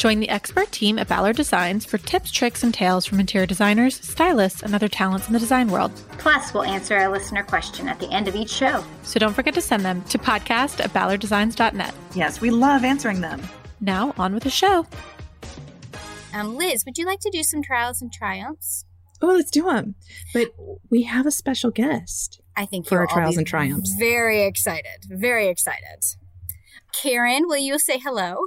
Join the expert team at Ballard Designs for tips, tricks, and tales from interior designers, stylists, and other talents in the design world. Plus, we'll answer a listener question at the end of each show. So don't forget to send them to podcast at ballarddesigns.net. Yes, we love answering them. Now, on with the show. Um, Liz, would you like to do some trials and triumphs? Oh, let's do them. But we have a special guest. I think for our trials and triumphs. Very excited. Very excited. Karen, will you say hello?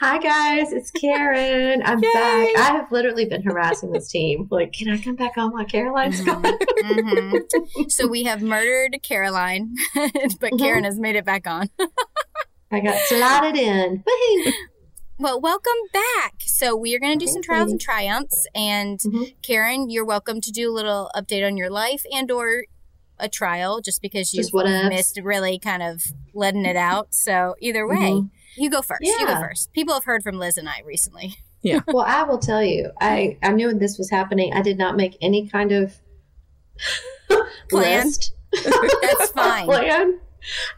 Hi guys, it's Karen. I'm Yay. back. I have literally been harassing this team. Like, can I come back on while Caroline's mm-hmm. gone? mm-hmm. So we have murdered Caroline, but mm-hmm. Karen has made it back on. I got slotted in. Well, welcome back. So we are going to do some trials and triumphs, and mm-hmm. Karen, you're welcome to do a little update on your life and or a trial, just because you missed really kind of letting it out. So either way. You go first. Yeah. You go first. People have heard from Liz and I recently. Yeah. well, I will tell you, I, I knew this was happening. I did not make any kind of plan. list. That's fine. plan.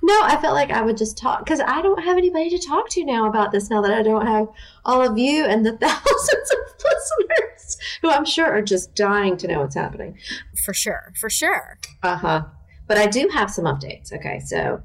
No, I felt like I would just talk because I don't have anybody to talk to now about this. Now that I don't have all of you and the thousands of listeners who I'm sure are just dying to know what's happening. For sure, for sure. Uh huh. But I do have some updates. Okay, so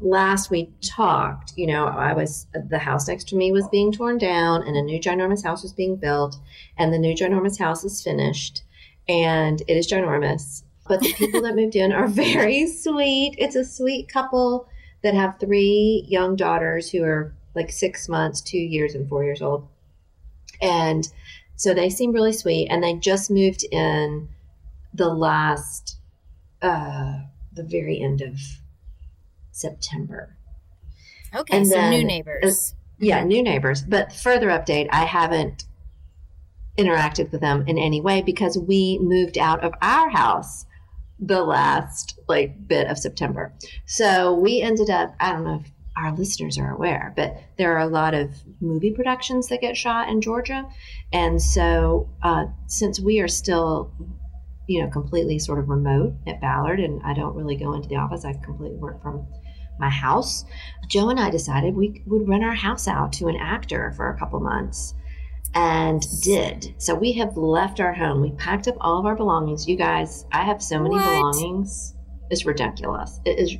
last we talked, you know, I was the house next to me was being torn down and a new ginormous house was being built and the new ginormous house is finished and it is ginormous. But the people that moved in are very sweet. It's a sweet couple that have three young daughters who are like six months, two years, and four years old. And so they seem really sweet. And they just moved in the last, uh, the very end of September. Okay, and so then, new neighbors. Uh, yeah, new neighbors. But further update, I haven't interacted with them in any way because we moved out of our house the last like bit of September. So we ended up, I don't know if our listeners are aware, but there are a lot of movie productions that get shot in Georgia. And so uh, since we are still you know, completely sort of remote at Ballard, and I don't really go into the office. I completely work from my house. Joe and I decided we would rent our house out to an actor for a couple months and did. So we have left our home. We packed up all of our belongings. You guys, I have so many what? belongings. It's ridiculous. It is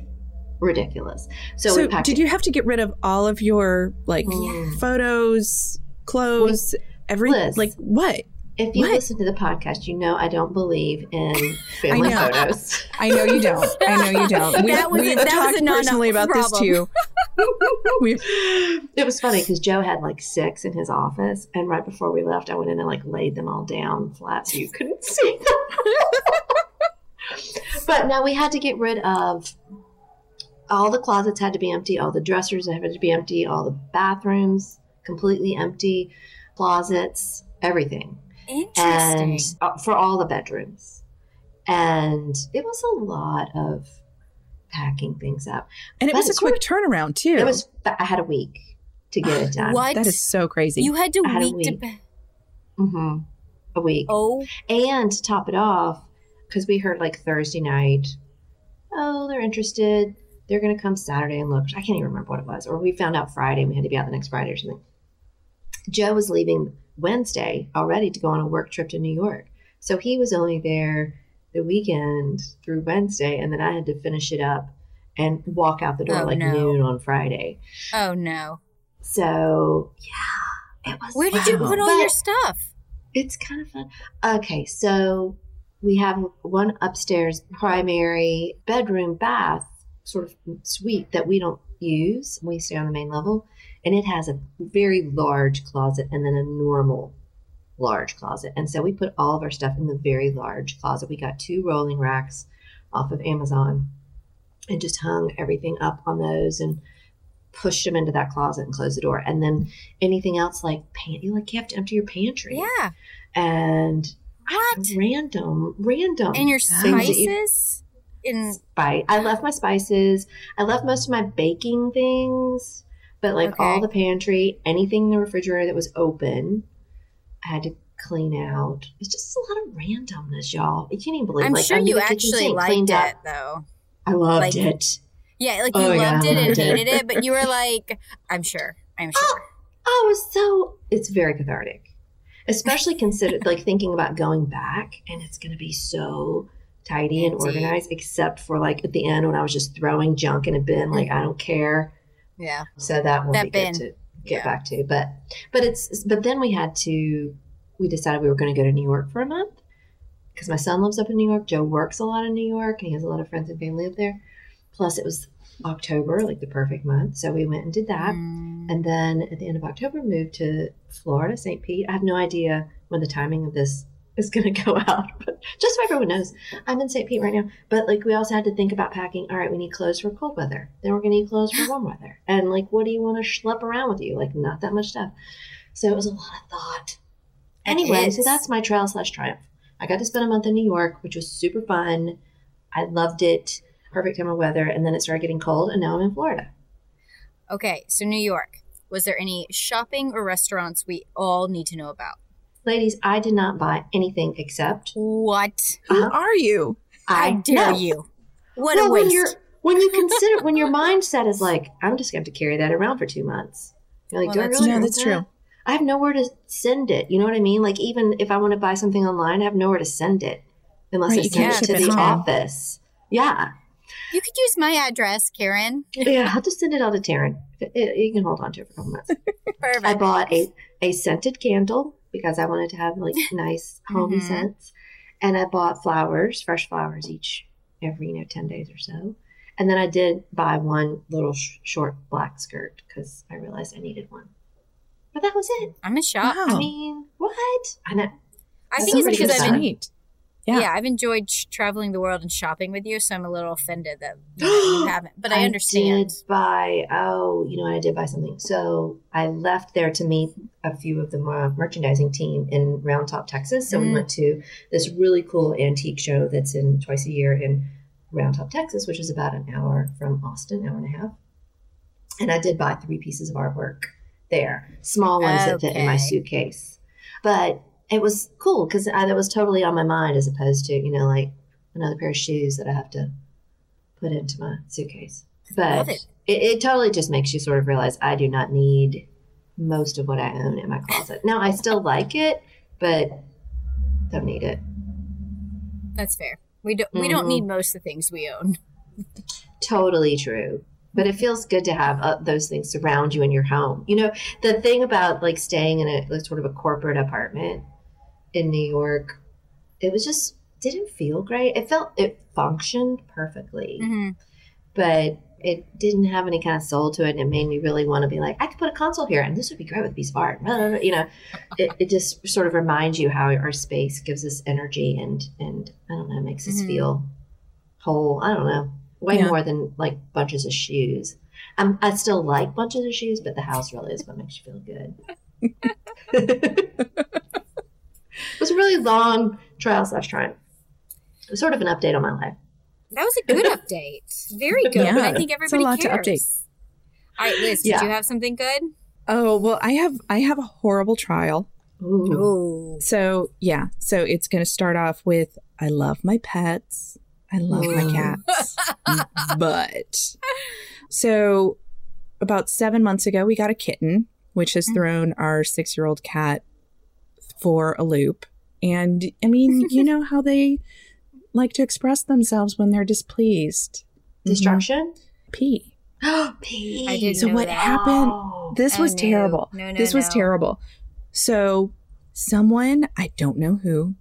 ridiculous. So, so did it. you have to get rid of all of your like mm. photos, clothes, every Liz, like what? If you what? listen to the podcast, you know I don't believe in family I photos. I know you don't. I know you don't. We, that was, we've that talked personally about problem. this too. it was funny because Joe had like six in his office, and right before we left, I went in and like laid them all down flat so you couldn't see them. but now we had to get rid of all the closets had to be empty, all the dressers had to be empty, all the bathrooms completely empty, closets, everything. And uh, for all the bedrooms. And it was a lot of packing things up. And it but was a quick turnaround too. It was I had a week to get it done. What? That is so crazy. You had to I week, a week. to mm-hmm. A week. Oh. And to top it off, because we heard like Thursday night, oh, they're interested. They're going to come Saturday and look. I can't even remember what it was. Or we found out Friday and we had to be out the next Friday or something. Joe was leaving Wednesday already to go on a work trip to New York. So he was only there the weekend through Wednesday, and then I had to finish it up and walk out the door oh, like no. noon on Friday. Oh no! So yeah, it was. Where did you put all your stuff? It's kind of fun. Okay, so we have one upstairs primary bedroom bath sort of suite that we don't use. We stay on the main level and it has a very large closet and then a normal large closet. And so we put all of our stuff in the very large closet. We got two rolling racks off of Amazon and just hung everything up on those and pushed them into that closet and closed the door. And then anything else like pan- you like you have to empty your pantry. Yeah. And what random random and your spices in spice. I left my spices. I left most of my baking things But like okay. all the pantry, anything in the refrigerator that was open, I had to clean out. It's just a lot of randomness, y'all. You can't even believe. I'm like, sure you actually liked it, though. I loved like, it. Yeah, like oh you oh, loved yeah, it and hated it. it, but you were like, I'm sure. I'm oh, sure. Oh, oh, it was so. It's very cathartic, especially consider like thinking about going back, and it's going to be so tidy and organized, except for like at the end when I was just throwing junk in a bin. Like mm-hmm. I don't care. Yeah. So that will that be bin. good to get yeah. back to. But but it's but then we had to we decided we were going to go to New York for a month because my son lives up in New York. Joe works a lot in New York and he has a lot of friends and family up there. Plus, it was October, like the perfect month. So we went and did that. Mm. And then at the end of October, moved to Florida, St. Pete. I have no idea when the timing of this is going to go out, but just so everyone knows, I'm in St. Pete right now. But like, we also had to think about packing. All right, we need clothes for cold weather. Then we're going to need clothes for warm weather. And like, what do you want to schlep around with you? Like, not that much stuff. So it was a lot of thought. Anyway, so that's my trail slash triumph. I got to spend a month in New York, which was super fun. I loved it. Perfect time of weather. And then it started getting cold, and now I'm in Florida. Okay, so New York. Was there any shopping or restaurants we all need to know about? Ladies, I did not buy anything except. What? Who uh-huh. are you? I dare you. What well, a waste. When, you're, when you consider, when your mindset is like, I'm just going to have to carry that around for two months. You're like, well, do I really? Yeah, that's that? true. I have nowhere to send it. You know what I mean? Like even if I want to buy something online, I have nowhere to send it unless right, I send it to the home. office. Yeah. You could use my address, Karen. yeah, I'll just send it out to Taryn. You can hold on to it for a couple months. Perfect. I bought a, a scented candle because I wanted to have like nice homey mm-hmm. scents. And I bought flowers, fresh flowers each every, you know, 10 days or so. And then I did buy one little sh- short black skirt because I realized I needed one. But that was it. I'm in shock. Wow. I mean, what? I know. I think it's because I've been, yeah. yeah, I've enjoyed sh- traveling the world and shopping with you, so I'm a little offended that you, know, you haven't. But I, I understand. Did buy oh, you know, what? I did buy something. So I left there to meet a few of the uh, merchandising team in Round Top, Texas. So mm. we went to this really cool antique show that's in twice a year in Round Top, Texas, which is about an hour from Austin, hour and a half. And I did buy three pieces of artwork there, small ones okay. that fit in my suitcase. But it was cool because that was totally on my mind as opposed to, you know, like another pair of shoes that I have to put into my suitcase. But it. It, it totally just makes you sort of realize I do not need most of what I own in my closet. Now, I still like it, but don't need it. That's fair. We don't mm-hmm. we don't need mm-hmm. most of the things we own. totally true but it feels good to have uh, those things surround you in your home. You know, the thing about like staying in a like, sort of a corporate apartment in New York, it was just didn't feel great. It felt it functioned perfectly, mm-hmm. but it didn't have any kind of soul to it. And it made me really want to be like, I could put a console here, and this would be great with a piece of art. You know, it, it just sort of reminds you how our space gives us energy and and I don't know, makes us mm-hmm. feel whole. I don't know way yeah. more than like bunches of shoes. I'm, I still like bunches of shoes, but the house really is what makes you feel good. it was a really long trial slash triumph. It was sort of an update on my life. That was a good update. Very good. Yeah, but I think everybody a lot cares. to update. All right, Liz, did yeah. you have something good? Oh well, I have I have a horrible trial. Ooh. Ooh. So yeah, so it's going to start off with I love my pets. I love my cats. but so about seven months ago, we got a kitten, which has mm. thrown our six year old cat for a loop. And I mean, you know how they like to express themselves when they're displeased. Destruction? Mm-hmm. Pee. Pee. So what that. happened? This was terrible. No, no, this was terrible. So someone, I don't know who,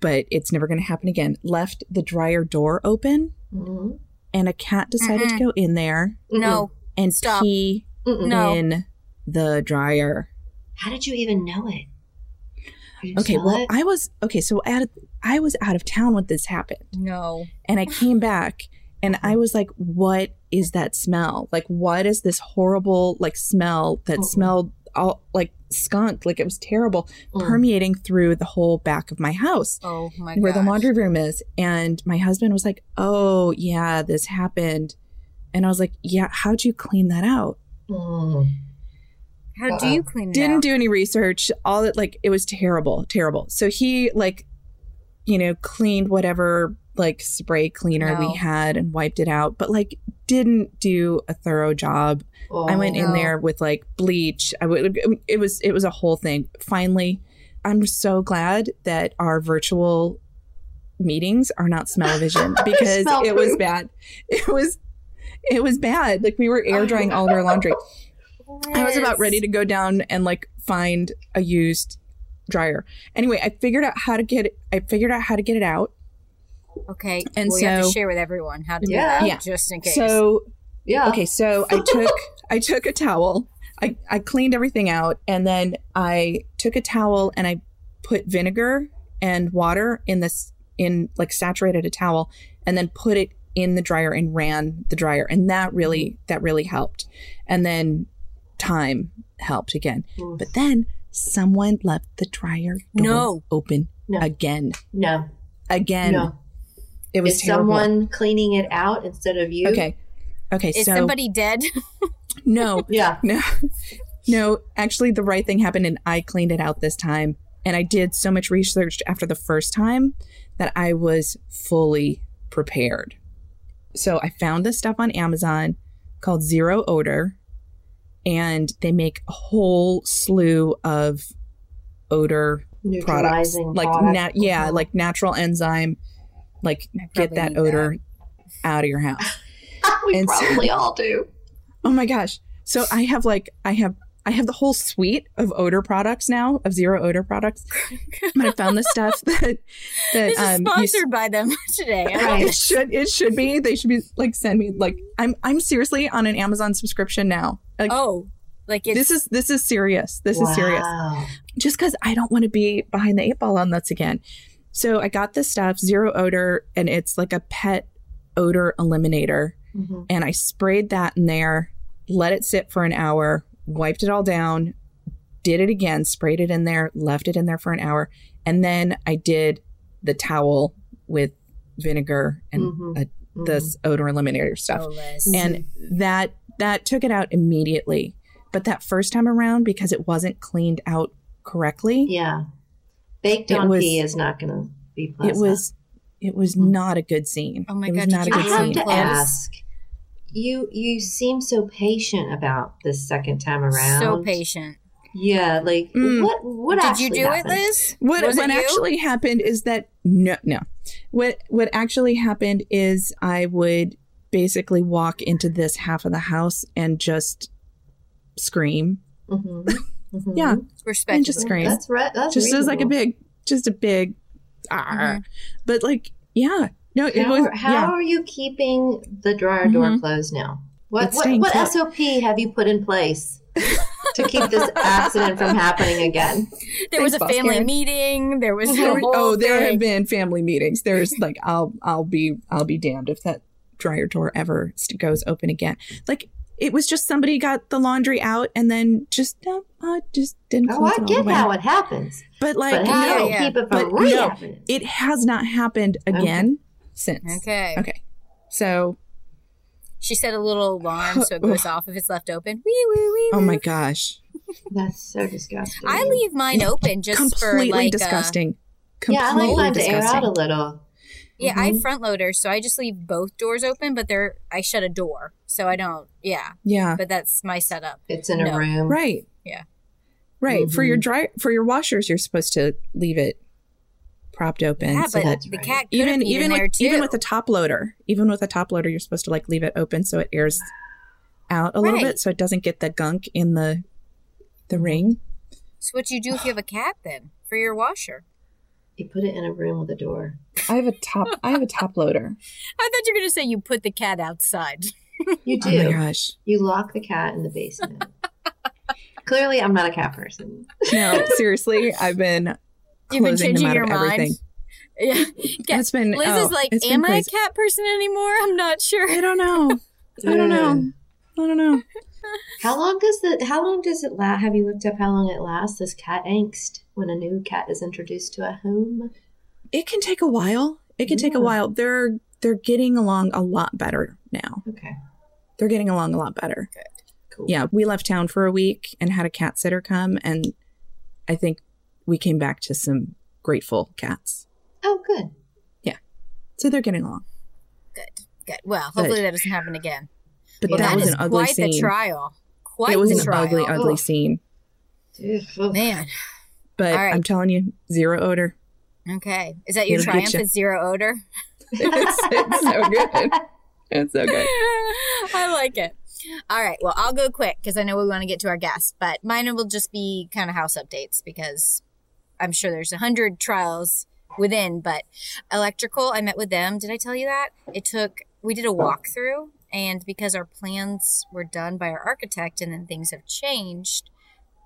but it's never going to happen again, left the dryer door open mm-hmm. and a cat decided to go in there. No. And Stop. pee no. in the dryer. How did you even know it? Okay, well, it? I was okay. So at, I was out of town when this happened. No, and I came back, and I was like, "What is that smell? Like, what is this horrible like smell that oh. smelled all like skunk, like it was terrible, mm. permeating through the whole back of my house. Oh my god. Where gosh. the laundry room is. And my husband was like, Oh, yeah, this happened. And I was like, Yeah, how'd you clean that out? Mm. How do you clean it Didn't out? do any research. All that like it was terrible, terrible. So he like, you know, cleaned whatever like spray cleaner No. we had and wiped it out, but like didn't do a thorough job. I went oh, no. in there with like bleach. I would. It was it was a whole thing. Finally, I'm so glad that our virtual meetings are not smell-o-vision because Smell it was bad. It was it was bad. Like we were air drying all of our laundry. I was about ready to go down and like find a used dryer. Anyway, I figured out how to get it. I figured out how to get it out. Okay, And well, you have to so- share with everyone how to do that, Yeah. just in case. So Yeah. Okay, so I took I took a towel. I, I cleaned everything out and then I took a towel and I put vinegar and water in this in like saturated a towel and then put it in the dryer and ran the dryer and that really that really helped. And then time helped again. Mm. But then someone left the dryer door No. open No. again. no. Again. No. It was Is terrible. someone cleaning it out instead of you? Okay. Okay, is so somebody dead? no. Yeah. No, no, actually, the right thing happened and I cleaned it out this time. And I did so much research after the first time that I was fully prepared. So I found this stuff on Amazon called Zero Odor, and they make a whole slew of odor products. Like, product. nat- yeah, Mhm. like natural enzyme, like get that need odor out of your house. we and so- probably all do. Oh my gosh. So I have like I have I have the whole suite of odor products now, of zero odor products. But I found this stuff that that this is um you sponsored by them today. Right. it should it should be. They should be like send me like I'm I'm seriously on an Amazon subscription now. Like Oh, like it's this is this is serious. This is serious. Just because I don't want to be behind the eight ball on this again. So I got this stuff, zero odor, and it's like a pet odor eliminator. Mhm. and I sprayed that in there, let it sit for an hour, wiped it all down, did it again, sprayed it in there, left it in there for an hour, and then I did the towel with vinegar and Mhm. uh, this odor eliminator stuff. Oh. And that that took it out immediately. But that first time around because it wasn't cleaned out correctly, Yeah. Baked on was- pee is not going to be it was it was not a good scene. Oh my it was God, not did a I you good have scene. to close? ask. You you seem so patient about this second time around. so patient. Yeah, like Mm. what what Did actually you do happened? it, Liz? What Was what it you? actually happened is that no no. What what actually happened is I would basically walk into this half of the house and just scream. Mhm. Mhm. Yeah. Respectable. And just scream. That's right. That's Just as like a big just a big ah. Mhm. But like yeah. No, it How, was are, how yeah. are you keeping the dryer door Mhm. closed now? What what, what. SOP have you put in place to keep this accident from happening again? There was a boss family Karen. meeting. There was There- the whole oh, there have been family meetings. There's like I'll I'll be I'll be damned if that dryer door ever st- goes open again. Like it was just somebody got the laundry out and then just no, uh, just didn't Oh, I it all get the way. how it happens, but like but how no, do yeah. keep it But from no. re-happening? it has not happened again since. Okay. Okay. So She set a little alarm so it goes off if it's left open. Wee, wee, wee, oh my gosh, That's so disgusting. I leave mine open just for completely like uh, disgusting. Yeah, I like Completely mine to air disgusting. out a little. Yeah, I Mhm. have front loaders, so I just leave both doors open, but they're I shut a door, so I don't. Yeah, Yeah. but that's my setup. It's in a room. Right. Yeah. Right. For your Mhm. dry for your washers, you're supposed to leave it propped open. yeah, so but that's the right. cat could even even there with, too. even with the top loader, even with a top loader, you're supposed to like leave it open so it airs out a little bit, so it doesn't get the gunk in the the ring. so what do you do if you have a cat then for your washer? You put it in a room with a door. I have a top. I have a top loader. I thought you were gonna say you put the cat outside. You Oh my do. gosh! you lock the cat in the basement. Clearly, I'm not a cat person. No, seriously, I've been You've been closing them changing your of mind. everything. Yeah, cat- It's been. Liz oh, is like, it's am I a cat person anymore? I'm not sure. I don't know. I don't know. I don't know. How long does the how long does it last? Have you looked up how long it lasts? This cat angst when a new cat is introduced to a home. It can take a while. It can take a while. They're they're getting along a lot better now. Okay, They're getting along a lot better. Good. Cool. Yeah, we left town for a week and had a cat sitter come, and I think we came back to some grateful cats. Oh, good. Yeah, so they're getting along. Good, good. Well, hopefully but, that doesn't happen again. But well, that, that was an ugly quite scene. the trial. Quite it was an trial. ugly, ugly scene. Man. But right. I'm telling you, zero odor. Okay. Is that your It'll triumph? Is zero odor? it's, it's so good. It's so good. I like it. All right. Well, I'll go quick because I know we want to get to our guests, but mine will just be kind of house updates because I'm sure there's a hundred trials within. But electrical, I met with them. Did I tell you that? It took. We did a walkthrough, and because our plans were done by our architect, and then things have changed,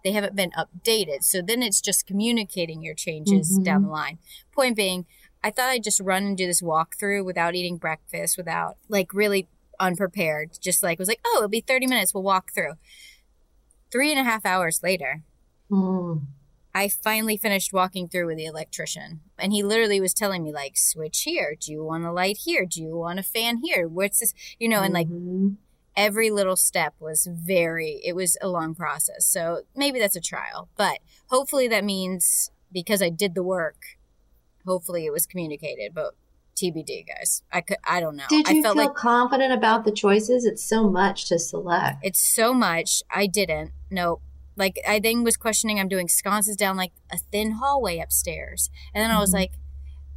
they haven't been updated. So then it's just communicating your changes mm-hmm. down the line. Point being, I thought I'd just run and do this walkthrough without eating breakfast, without like really unprepared. Just like was like, oh, it'll be 30 minutes. We'll walk through. Three and a half hours later, mm. I finally finished walking through with the electrician. And he literally was telling me, like, switch here. Do you want a light here? Do you want a fan here? What's this? You know, and like mm-hmm every little step was very it was a long process. So maybe that's a trial but hopefully that means because i did the work hopefully it was communicated but tbd guys. I could i don't know. Did you I felt feel like, confident about the choices? It's so much to select. It's so much. I didn't. Nope like i then was questioning i'm doing sconces down like a thin hallway upstairs. And then mm-hmm. i was mm-hmm. like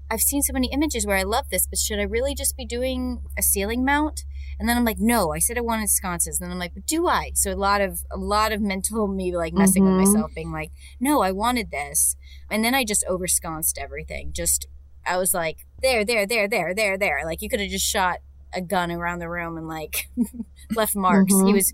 I've seen so many images where I love this, but should I really just be doing a ceiling mount? And then I'm like, no, I said I wanted sconces. And then I'm like, but do I? So a lot of a lot of mental me like messing mm-hmm. with myself, being like, no, I wanted this. And then I just oversconced everything. Just I was like, there, there, there, there, there, there. Like you could have just shot a gun around the room and like left marks. Mm-hmm. He was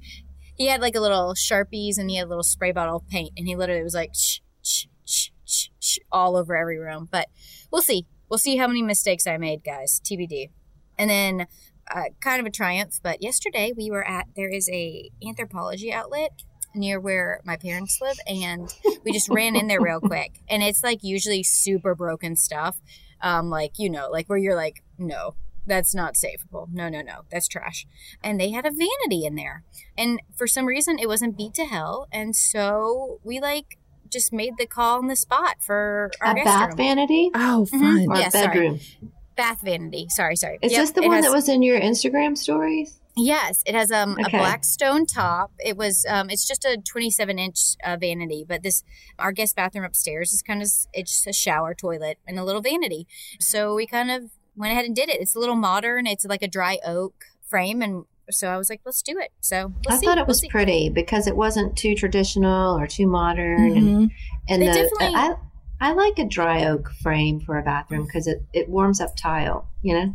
he had like a little sharpies and he had a little spray bottle of paint and he literally was like shh, shh, shh, shh, shh, all over every room. But we'll see. We'll see how many mistakes I made, guys. TBD. And then uh, kind of a triumph. But yesterday we were at there is a Anthropologie outlet near where my parents live, and we just ran in there real quick. And it's like usually super broken stuff, um, like you know, like where you're like, no, that's not savable. No, no, no, that's trash. And they had a vanity in there, and for some reason it wasn't beat to hell, and so we like just made the call on the spot for our a bath room. vanity. Oh, fun! Mm-hmm. Or yeah, bedroom. Sorry bath vanity. Sorry, sorry. Is yep, this the one has, that was in your Instagram stories? Yes, it has um, okay. a black stone top. It was um, it's just a 27 inch uh, vanity, but this our guest bathroom upstairs is kind of it's a shower, toilet, and a little vanity. So we kind of went ahead and did it. It's a little modern. It's like a dry oak frame, and so I was like, let's do it. So I see. thought it was pretty because it wasn't too traditional or too modern, mm-hmm. and and they the, definitely. I, I like a dry oak frame for a bathroom because it, it warms up tile, you know?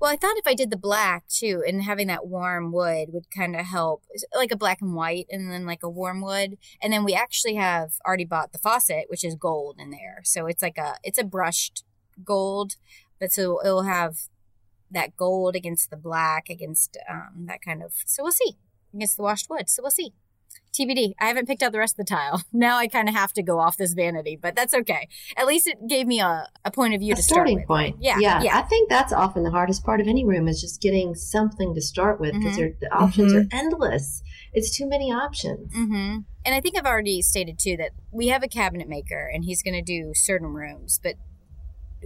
Well, I thought if I did the black too, and having that warm wood would kind of help, like a black and white, and then like a warm wood, and then we actually have already bought the faucet, which is gold in there, so it's like a it's a brushed gold, but so it'll have that gold against the black against um, that kind of. So we'll see against the washed wood. So we'll see. TBD. I haven't picked out the rest of the tile. Now I kind of have to go off this vanity, but that's okay. At least it gave me a, a point of view a to starting start point. Yeah, yeah, yeah. I think that's often the hardest part of any room is just getting something to start with because mm-hmm. the options mm-hmm. are endless. It's too many options. Mm-hmm. And I think I've already stated too that we have a cabinet maker and he's going to do certain rooms, but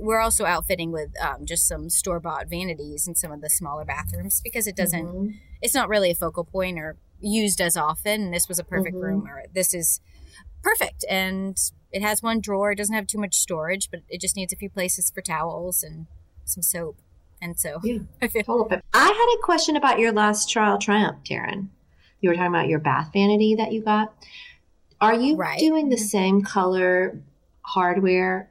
we're also outfitting with um, just some store bought vanities in some of the smaller bathrooms because it doesn't. Mm-hmm. It's not really a focal point or used as often. And this was a perfect mm-hmm. room, or this is perfect. And it has one drawer. It doesn't have too much storage, but it just needs a few places for towels and some soap. And so yeah, I feel. I had a question about your last trial triumph, Taryn. You were talking about your bath vanity that you got. Are you right. doing the mm-hmm. same color hardware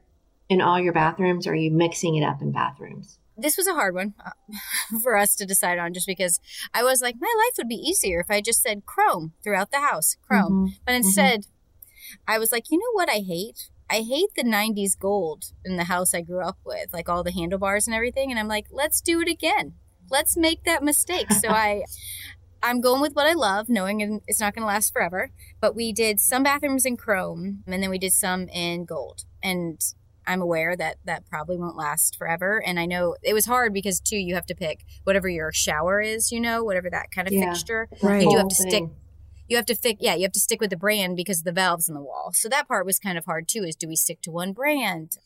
in all your bathrooms, or are you mixing it up in bathrooms? This was a hard one uh, for us to decide on just because I was like, my life would be easier if I just said chrome throughout the house, chrome. Mm-hmm. But mm-hmm. instead, mm-hmm. I was like, you know what I hate? I hate the 90s gold in the house I grew up with, like all the handlebars and everything. And I'm like, let's do it again. Let's make that mistake. So I. I'm going with what I love, knowing it's not going to last forever. But we did some bathrooms in chrome, and then we did some in gold. And I'm aware that that probably won't last forever. And I know it was hard because too, you have to pick whatever your shower is, you know, whatever that kind of yeah, fixture. Right. You do have to stick. you have to fix yeah you have to stick with the brand because of the valves in the wall so that part was kind of hard too is do we stick to one brand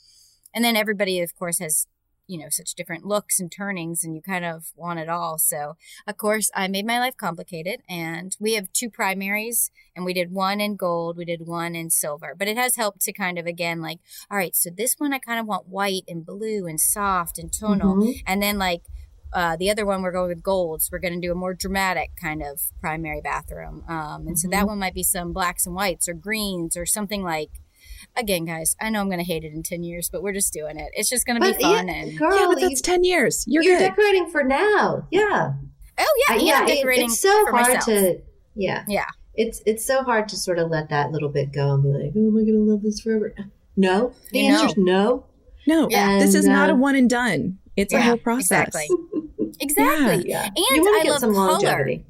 and then everybody of course has you know such different looks and turnings and you kind of want it all so of course i made my life complicated and we have two primaries and we did one in gold we did one in silver but it has helped to kind of again like all right so this one i kind of want white and blue and soft and tonal mm-hmm. and then like uh, the other one we're going with golds. So we're going to do a more dramatic kind of primary bathroom, um, and mm-hmm. so that mm-hmm. one might be some blacks and whites or greens or something like. Again, guys, I know I'm going to hate it in ten years, but we're just doing it. It's just going to be fun. Yeah, and girl, yeah, but that's you, ten years. You're, you're decorating for now. Yeah. Oh yeah, uh, yeah. decorating. It, it's so hard myself. to. Yeah. Yeah. It's it's so hard to sort of let that little bit go and be like, oh, am I going to love this forever? No. The you answer's know. no. No. Yeah. this is uh, not a uh, one and done. It's yeah, a whole process. Exactly. Exactly. Yeah, yeah. And I love some color. Longevity.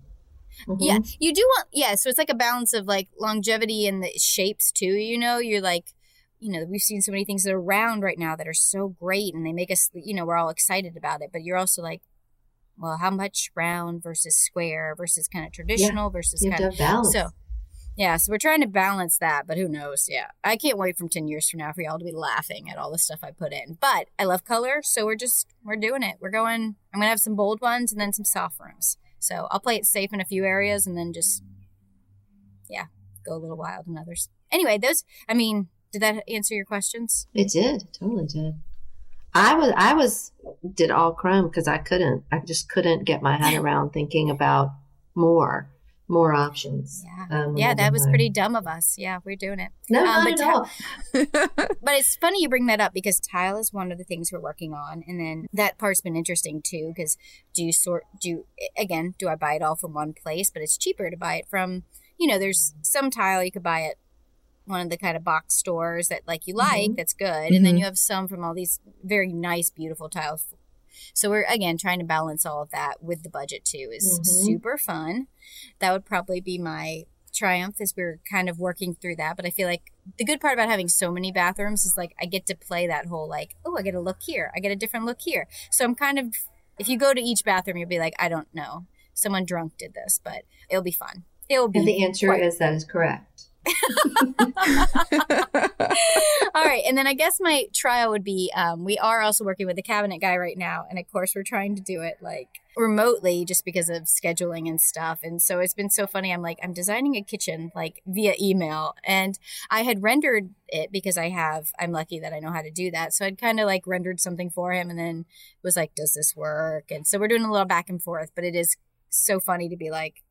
Mm-hmm. Yeah, you do want yeah. So it's like a balance of like longevity and the shapes too. You know, you're like, you know, we've seen so many things that are round right now that are so great, and they make us, you know, we're all excited about it. But you're also like, well, how much round versus square versus kind of traditional yeah. versus kind of balance. So yeah, so we're trying to balance that, but who knows? Yeah. I can't wait from 10 years from now for y'all to be laughing at all the stuff I put in. But I love color, so we're just we're doing it. We're going I'm going to have some bold ones and then some soft rooms. So, I'll play it safe in a few areas and then just yeah, go a little wild in others. Anyway, those I mean, did that answer your questions? It did. It totally did. I was I was did all chrome because I couldn't I just couldn't get my head around thinking about more more options. Yeah, um, yeah, that was pretty dumb of us. Yeah, we're doing it. No, um, not at all. but it's funny you bring that up because tile is one of the things we're working on, and then that part's been interesting too. Because do you sort do again? Do I buy it all from one place? But it's cheaper to buy it from. You know, there's some tile you could buy at one of the kind of box stores that like you like mm-hmm. that's good mm-hmm. and then mm-hmm. you have some from all these very nice beautiful tiles so we're again trying to balance all of that with the budget too is mm-hmm. super fun. That would probably be my triumph as we're kind of working through that. But I feel like the good part about having so many bathrooms is like I get to play that whole like, oh, I get a look here. I get a different look here. So I'm kind of if you go to each bathroom, you'll be like, I don't know. Someone drunk did this, but it'll be fun. It'll be And the answer quite- is that is correct. All right. And then I guess my trial would be um, we are also working with the cabinet guy right now. And of course, we're trying to do it like remotely just because of scheduling and stuff. And so it's been so funny. I'm like, I'm designing a kitchen like via email. And I had rendered it because I have, I'm lucky that I know how to do that. So I'd kind of like rendered something for him and then was like, does this work? And so we're doing a little back and forth, but it is so funny to be like,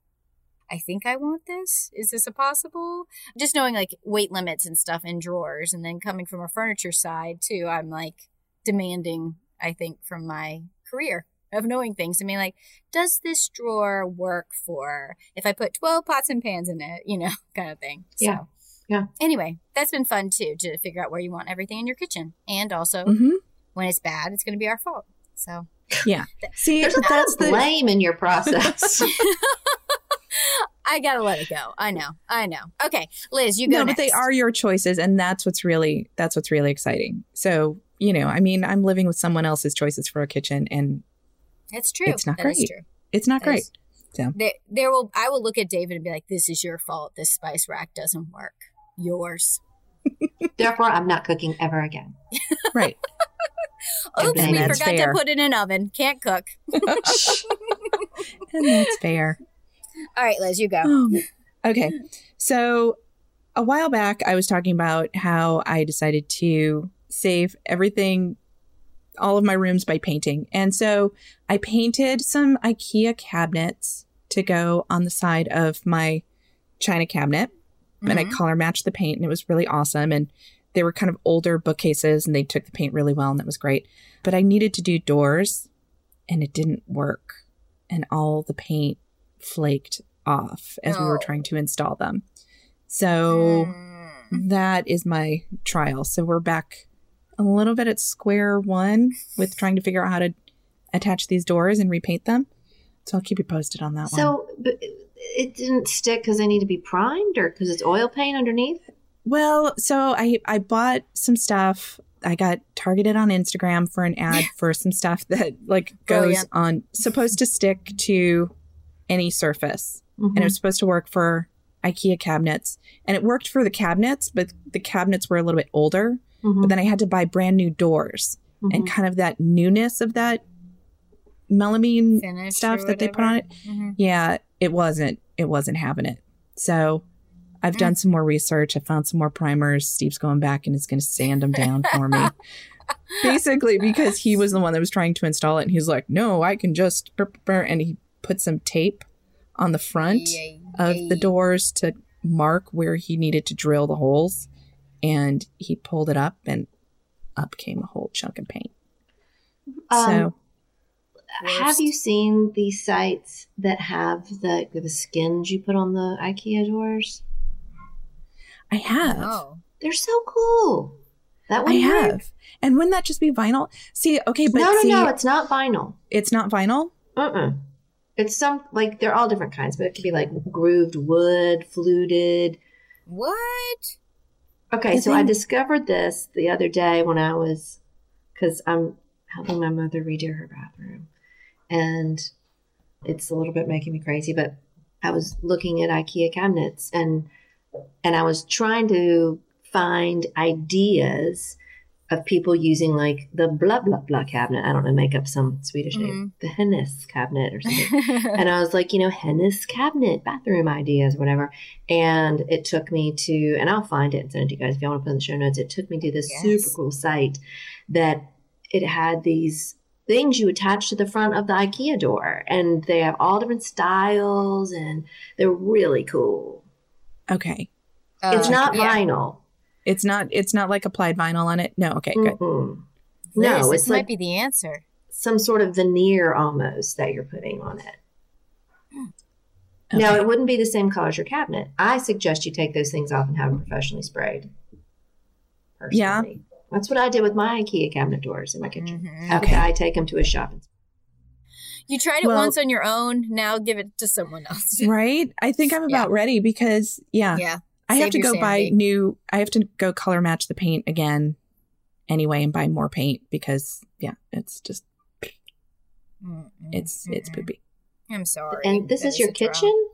I think I want this. Is this a possible? Just knowing like weight limits and stuff in drawers, and then coming from a furniture side too, I'm like demanding. I think from my career of knowing things. I mean, like, does this drawer work for if I put 12 pots and pans in it, you know, kind of thing. Yeah. So, yeah. Anyway, that's been fun too to figure out where you want everything in your kitchen. And also, mm-hmm. when it's bad, it's going to be our fault. So, yeah. See, There's a that's the blame in your process. I gotta let it go. I know. I know. Okay, Liz, you go. No, next. but they are your choices, and that's what's really that's what's really exciting. So you know, I mean, I'm living with someone else's choices for a kitchen, and it's true. It's not that great. It's not that great. Is, so there, there will. I will look at David and be like, "This is your fault. This spice rack doesn't work. Yours." Therefore, I'm not cooking ever again. Right. Oops, we forgot fair. to put it in an oven. Can't cook. and that's fair. All right, Liz, you go. Oh, okay. So a while back, I was talking about how I decided to save everything, all of my rooms by painting. And so I painted some IKEA cabinets to go on the side of my china cabinet. Mm-hmm. And I mm-hmm. color matched the paint, and it was really awesome. And they were kind of older bookcases, and they took the paint really well, and that was great. But I needed to do doors, and it didn't work. And all the paint flaked off as we were trying to install them. So mm. that is my trial. So we're back a little bit at square one with trying to figure out how to attach these doors and repaint them. So I'll keep you posted on that so, one. So it didn't stick because they need to be primed or because it's oil paint underneath? Well, so I I bought some stuff. I got targeted on Instagram for an ad for some stuff that like goes Brilliant. on supposed to stick to any surface. Mm-hmm. And it was supposed to work for IKEA cabinets, and it worked for the cabinets, but the cabinets were a little bit older. Mhm. But then I had to buy brand new doors, and Mhm. kind of that newness of that melamine Finish stuff that they put on it. Mhm. Yeah, it wasn't. It wasn't having it. So I've done some more research. I found some more primers. Steve's going back and is going to sand them down for me. Basically, because he was the one that was trying to install it, and he's like, "No, I can just," brr, brr, brr," and he put some tape on the front Yay, of the doors to mark where he needed to drill the holes, and he pulled it up, and up came a whole chunk of paint. Um, so Have Worst. you seen these sites that have the the skins you put on the IKEA doors? I have. Oh. They're so cool. That one I one have. And wouldn't that just be vinyl? See, okay, but no, no, see, no. It's not vinyl. it's not vinyl. Uh-uh. It's some like they're all different kinds, but it could be like grooved wood, fluted. What? Okay, so I discovered this the other day when I was because I'm helping my mother redo her bathroom, and it's a little bit making me crazy. But I was looking at IKEA cabinets and and I was trying to find ideas of people using like the blah blah blah cabinet. I don't know, make up some Swedish name, the Hemnes cabinet or something. and I was like, you know, Hemnes cabinet, bathroom ideas, whatever. And it took me to, and I'll find it and send it to you guys if you want to put in the show notes. It took me to this Yes. super cool site that it had these things you attach to the front of the IKEA door, and they have all different styles, and they're really cool. Okay. it's Uh, not yeah. vinyl. It's not it's not like applied vinyl on it. No, okay, good. Liz, No, this it's might like be the answer. some sort of veneer almost that you're putting on it. No, Okay. it wouldn't be the same color as your cabinet. I suggest you take those things off and have them professionally sprayed. Personally. Yeah. That's what I did with my IKEA cabinet doors in my kitchen. Mhm. Okay. the guy take them to a shop. and- You tried it Well- once on your own. Now give it to someone else. Right? I think I'm about ready because yeah, yeah. I have to your go buy new I have to go color match the paint again anyway and buy more paint because yeah, it's just Mm-mm, it's it's poopy. I'm sorry. And this is your a trauma. kitchen?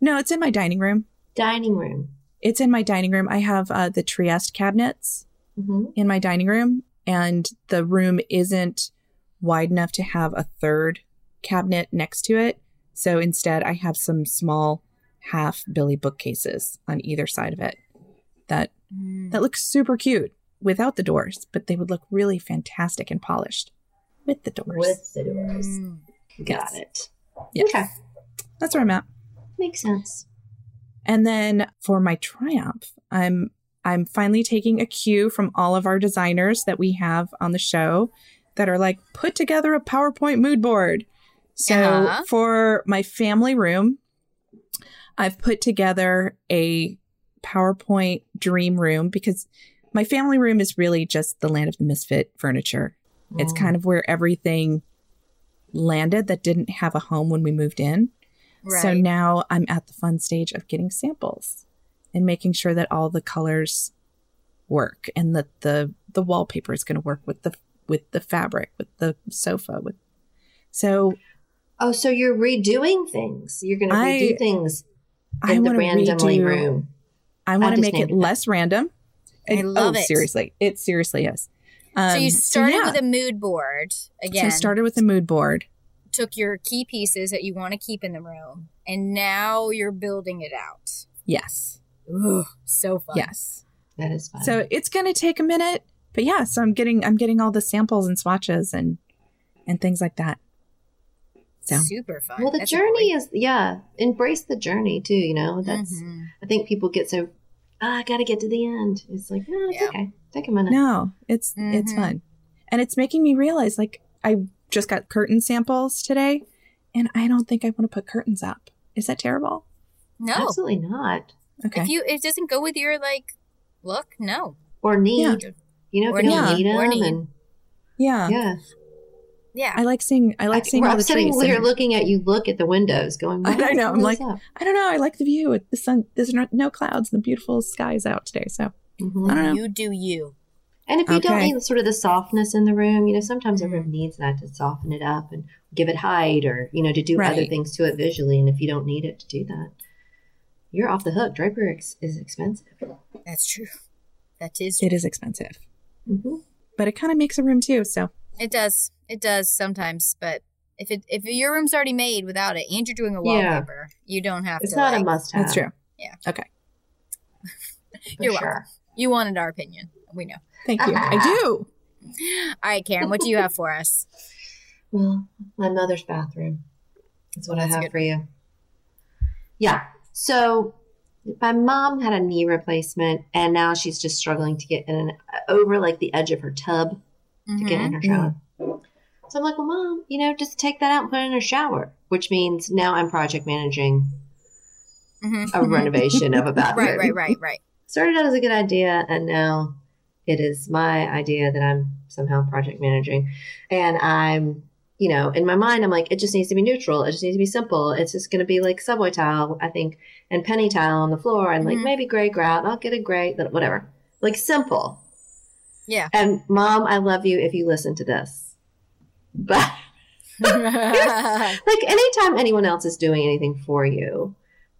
No, it's in my dining room. Dining room. It's in my dining room. I have uh, the Trieste cabinets hmm in my dining room, and the room isn't wide enough to have a third cabinet next to it. So instead, I have some small half Billy bookcases on either side of it that Mm. that look super cute without the doors, but they would look really fantastic and polished with the doors. With the doors. Mm. Got Yes. it. Yes. Okay. That's where I'm at. Makes sense. And then for my triumph, I'm I'm finally taking a cue from all of our designers that we have on the show that are like put together a PowerPoint mood board. So Uh-huh. for my family room, I've put together a PowerPoint dream room because my family room is really just the land of the misfit furniture. It's Mm. kind of where everything landed that didn't have a home when we moved in. So now I'm at the fun stage of getting samples and making sure that all the colors work and that the the wallpaper is going to work with the with the fabric, with the sofa, with so Oh, so you're redoing things. You're going to I- redo things I want to randomly redo. room. I want to make it it. less random. I love oh, it. Seriously, it seriously is. Um, so you started yeah. with a mood board So again. I started with a mood board. took your key pieces that you want to keep in the room, and now you're building it out. Yes, Ooh, so fun. yes. That is fun. So it's going to take a minute, but yeah. So I'm getting I'm getting all the samples and swatches and and things like that. So super fun. well, the That's journey is, yeah, embrace the journey too. You know, that's, Mhm. I think people get so, ah, I got to get to the end. It's like, no, it's Yeah. okay. Take a minute. No, it's it's Mhm. fun. And it's making me realize like I just got curtain samples today and I don't think I want to put curtains up. Is that terrible? no. Absolutely not. Okay. If you it doesn't go with your like look, no. Or need. Yeah. You know, Or if you don't need. need them. Or need. And, yeah. yeah. Yeah. I like seeing I like seeing all I'm the sitting trees. here and- looking at you look at the windows going, I "Why know, I'm like- up?" I don't know. I like the view. It- The sun there's no, no clouds and the beautiful skies out today. So Mhm. I don't know. You do you. And if you don't need sort of the softness in the room, you know, sometimes a room needs that to soften it up and give it height or, you know, to do other things to it visually. And if you don't need it to do that, you're off the hook. Drapery is expensive. That's true. That is. True. It is expensive. Mm-hmm. But it kind of makes a room too. So it does. It does sometimes. But if it if your room's already made without it, and you're doing a wallpaper, yeah. you don't have it's to. It's not like, a must have. That's true. Yeah. Okay. you're sure. welcome. You wanted our opinion. We know. Thank you. I do. All right, Karen. What do you have for us? Well, my mother's bathroom. That's what That's I have good. for you. Yeah. So my mom had a knee replacement and now she's just struggling to get in and over like the edge of her tub mm-hmm. to get in her mm-hmm. shower. Mm-hmm. So I'm like, well, mom, you know, just take that out and put it in her shower, which means now I'm project managing mm-hmm. a renovation of a bathroom. Right, right, right, right. Started out as a good idea and now it is my idea that I'm somehow project managing. And I'm you know, in my mind, I'm like, it just needs to be neutral. It just needs to be simple. It's just going to be like subway tile, I think, and penny tile on the floor, and like mm-hmm. maybe gray grout. I'll get a gray, whatever. Like simple. Yeah. And mom, I love you if you listen to this. But like anytime anyone else is doing anything for you,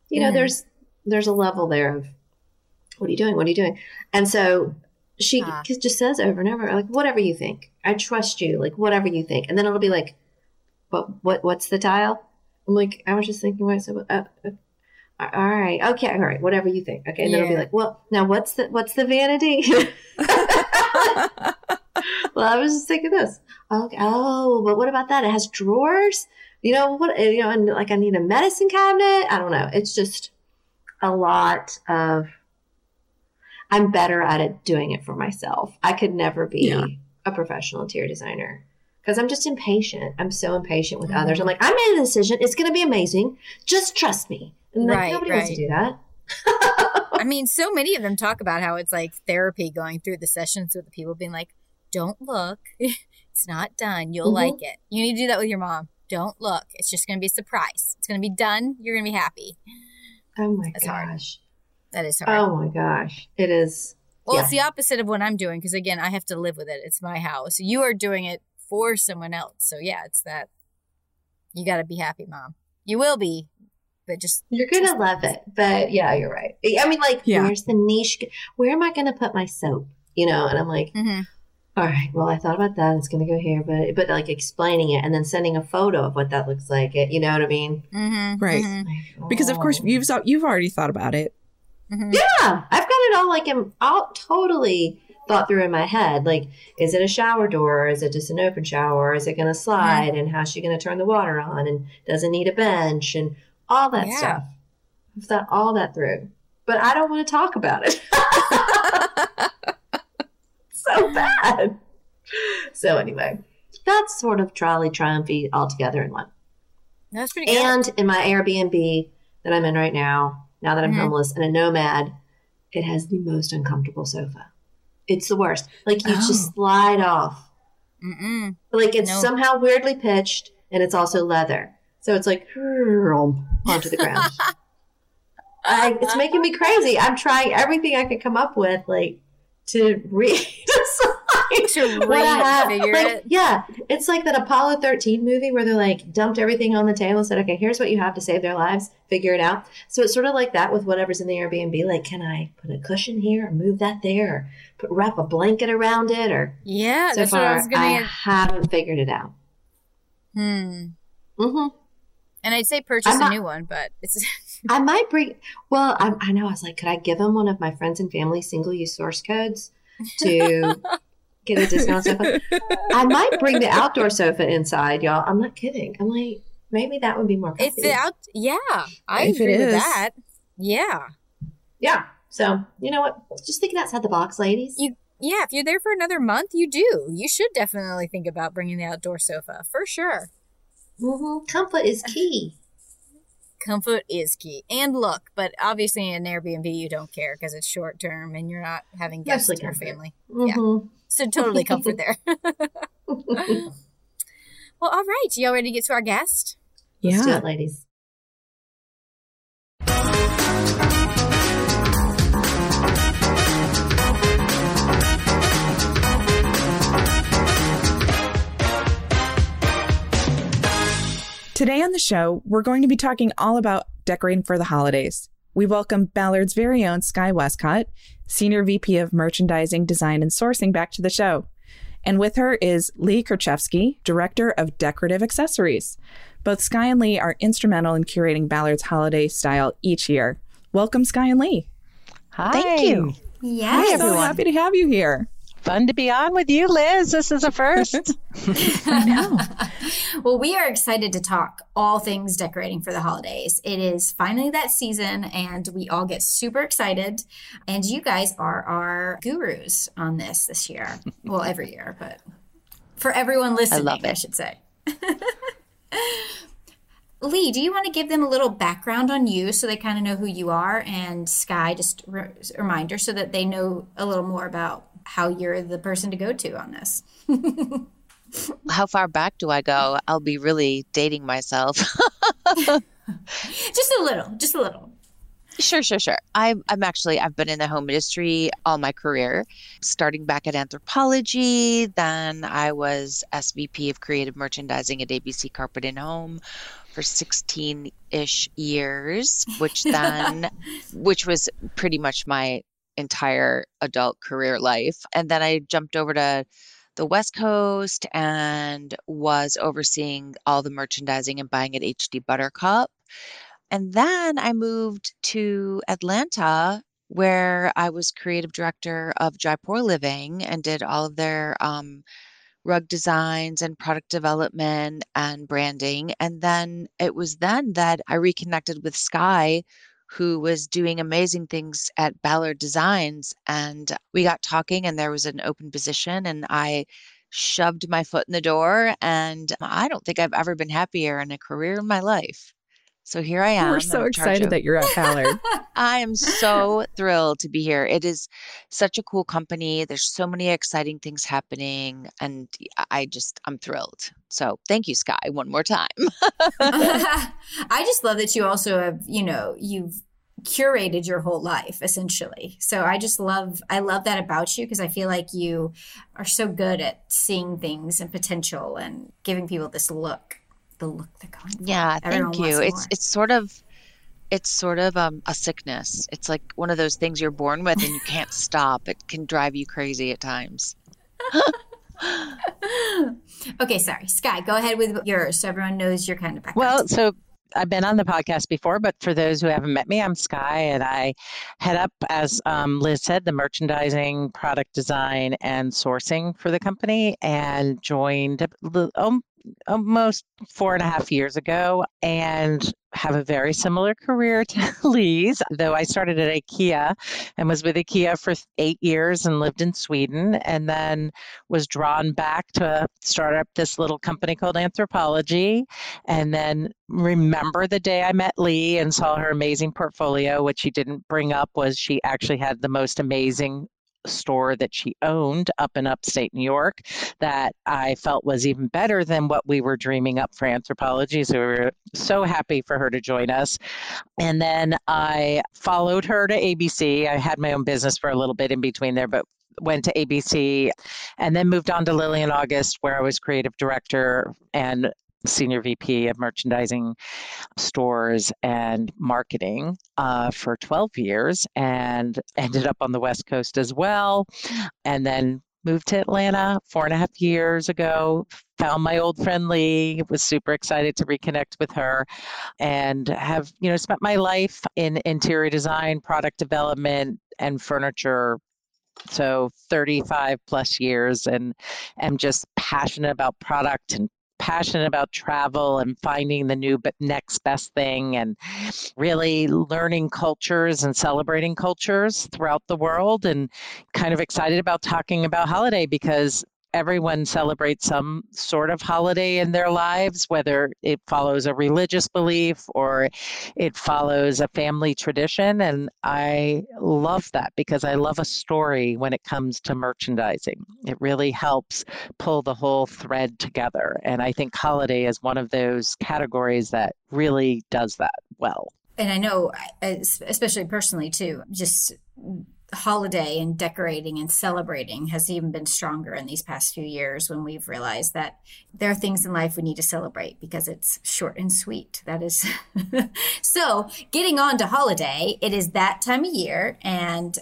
you know, there's there's a level there of what are you doing? What are you doing? And so she uh. just says over and over, like, whatever you think. I trust you, like, whatever you think. And then it'll be like, what, what, what's the tile? I'm like, I was just thinking myself, uh, uh, all right, okay, all right, whatever you think. Okay. And yeah. then it'll be like, well, now what's the, what's the vanity? well, I was just thinking this. Okay. Oh, but what about that? It has drawers. You know what? You know, and like I need a medicine cabinet. I don't know. It's just a lot of I'm better at it doing it for myself. I could never be yeah. a professional interior designer because I'm just impatient. I'm so impatient with mm-hmm. others. I'm like, I made a decision. It's going to be amazing. Just trust me. And like, right, nobody right. wants to do that. I mean, so many of them talk about how it's like therapy going through the sessions with the people being like, don't look. it's not done. You'll mm-hmm. like it. You need to do that with your mom. Don't look. It's just going to be a surprise. It's going to be done. You're going to be happy. Oh my That's gosh. Hard. That is hard. Oh my gosh. It is. Well, yeah. it's the opposite of what I'm doing because, again, I have to live with it. It's my house. You are doing it for someone else. So, yeah, it's that you got to be happy, mom. You will be, but just. You're going to love it. But yeah, you're right. I mean, like, yeah. where's the niche? Where am I going to put my soap? You know, and I'm like, mm-hmm. All right. Well, I thought about that. It's going to go here, but but like explaining it and then sending a photo of what that looks like. It, you know what I mean? Mm-hmm. Right. Mm-hmm. Like, oh. Because of course you've you've already thought about it. Mm-hmm. Yeah, I've got it all like I'm all totally thought through in my head. Like, is it a shower door? Is it just an open shower? Is it going to slide? Mm-hmm. And how's she going to turn the water on? And does it need a bench? And all that yeah. stuff. I've thought all that through, but I don't want to talk about it. so bad. So anyway, that's sort of trolley triumphy all together in one. That's pretty good. And in my Airbnb that I'm in right now, now that I'm mm-hmm. homeless and a nomad, it has the most uncomfortable sofa. It's the worst. Like you oh. just slide off. Mm-mm. Like it's nope. somehow weirdly pitched and it's also leather. So it's like onto the ground. I, it's making me crazy. I'm trying everything I can come up with, like to read. to refigure like, it. Yeah, it's like that Apollo 13 movie where they're like dumped everything on the table and said, "Okay, here's what you have to save their lives. Figure it out." So it's sort of like that with whatever's in the Airbnb. Like, can I put a cushion here or move that there, or put, wrap a blanket around it, or yeah. So far, I, I haven't figured it out. Hmm. Mm-hmm. And I'd say purchase not, a new one, but it's. I might bring. Well, I, I know. I was like, could I give them one of my friends and family single use source codes to get a discount sofa. I might bring the outdoor sofa inside, y'all. I'm not kidding. I'm like, maybe that would be more. Comfy. If the out, yeah, I if agree with that. Yeah, yeah. So you know what? Just thinking outside the box, ladies. You, yeah. If you're there for another month, you do. You should definitely think about bringing the outdoor sofa for sure. Mm-hmm. Comfort is key. Comfort is key and look, but obviously in Airbnb you don't care because it's short term and you're not having guests in your family. Mm-hmm. Yeah. So totally comfort there. well, all right. Y'all ready to get to our guest? Yeah. Let's do it, ladies. Today on the show, we're going to be talking all about decorating for the holidays. we welcome Ballard's very own Sky Westcott, Senior VP of Merchandising, Design, and Sourcing, back to the show. And with her is Lee Kerchevsky, Director of Decorative Accessories. Both Sky and Lee are instrumental in curating Ballard's holiday style each year. Welcome, Sky and Lee. Hi. Thank you. Yes. Hi, everyone. So happy to have you here. Fun to be on with you, Liz. This is a first. I know. well, we are excited to talk all things decorating for the holidays. It is finally that season, and we all get super excited. And you guys are our gurus on this this year. well, every year, but for everyone listening, I, love it. I should say. Lee, do you want to give them a little background on you so they kind of know who you are? And Sky, just a reminder so that they know a little more about how you're the person to go to on this. how far back do I go? I'll be really dating myself. just a little, just a little. Sure, sure, sure. I'm, I'm actually, I've been in the home industry all my career, starting back at Anthropologie. Then I was SVP of creative merchandising at ABC Carpet and Home for 16 ish years, which then, which was pretty much my entire adult career life. And then I jumped over to the West Coast and was overseeing all the merchandising and buying at HD Buttercup. And then I moved to Atlanta where I was creative director of Jaipur Living and did all of their um, rug designs and product development and branding. And then it was then that I reconnected with Sky, who was doing amazing things at Ballard Designs. And we got talking, and there was an open position, and I shoved my foot in the door. And I don't think I've ever been happier in a career in my life. So here I am. We're so excited of, that you're at Ballard. I am so thrilled to be here. It is such a cool company. There's so many exciting things happening, and I just I'm thrilled. So thank you, Sky, one more time. I just love that you also have, you know, you've curated your whole life essentially. So I just love I love that about you because I feel like you are so good at seeing things and potential and giving people this look the look they're going for. Yeah, Everyone thank you. It's more. it's sort of it's sort of um, a sickness. It's like one of those things you're born with and you can't stop. It can drive you crazy at times. okay, sorry. Sky, go ahead with yours so everyone knows your kind of background. Well, so I've been on the podcast before, but for those who haven't met me, I'm Sky, and I head up, as um, Liz said, the merchandising, product design, and sourcing for the company, and joined um, Uh, almost four and a half years ago and have a very similar career to Lee's, though I started at IKEA and was with IKEA for eight years and lived in Sweden, and then was drawn back to start up this little company called Anthropologie. And then remember the day I met Lee and saw her amazing portfolio, which she didn't bring up was she actually had the most amazing store that she owned up in upstate New York that I felt was even better than what we were dreaming up for Anthropologie. So we were so happy for her to join us. And then I followed her to ABC. I had my own business for a little bit in between there, but went to ABC and then moved on to Lillian August, where I was creative director and senior VP of merchandising, stores, and marketing uh, for 12 years and ended up on the West Coast as well. And then moved to Atlanta four and a half years ago. Found my old friend Lee, was super excited to reconnect with her, and have you know spent my life in interior design, product development, and furniture so 35 plus years and am just passionate about product and passionate about travel and finding the new but next best thing and really learning cultures and celebrating cultures throughout the world and kind of excited about talking about holiday because everyone celebrates some sort of holiday in their lives, whether it follows a religious belief or it follows a family tradition. And I love that because I love a story when it comes to merchandising. It really helps pull the whole thread together. And I think holiday is one of those categories that really does that well. And I know, especially personally too, just holiday and decorating and celebrating has even been stronger in these past few years when we've realized that there are things in life we need to celebrate because it's short and sweet. That is so getting on to holiday, it is that time of year. And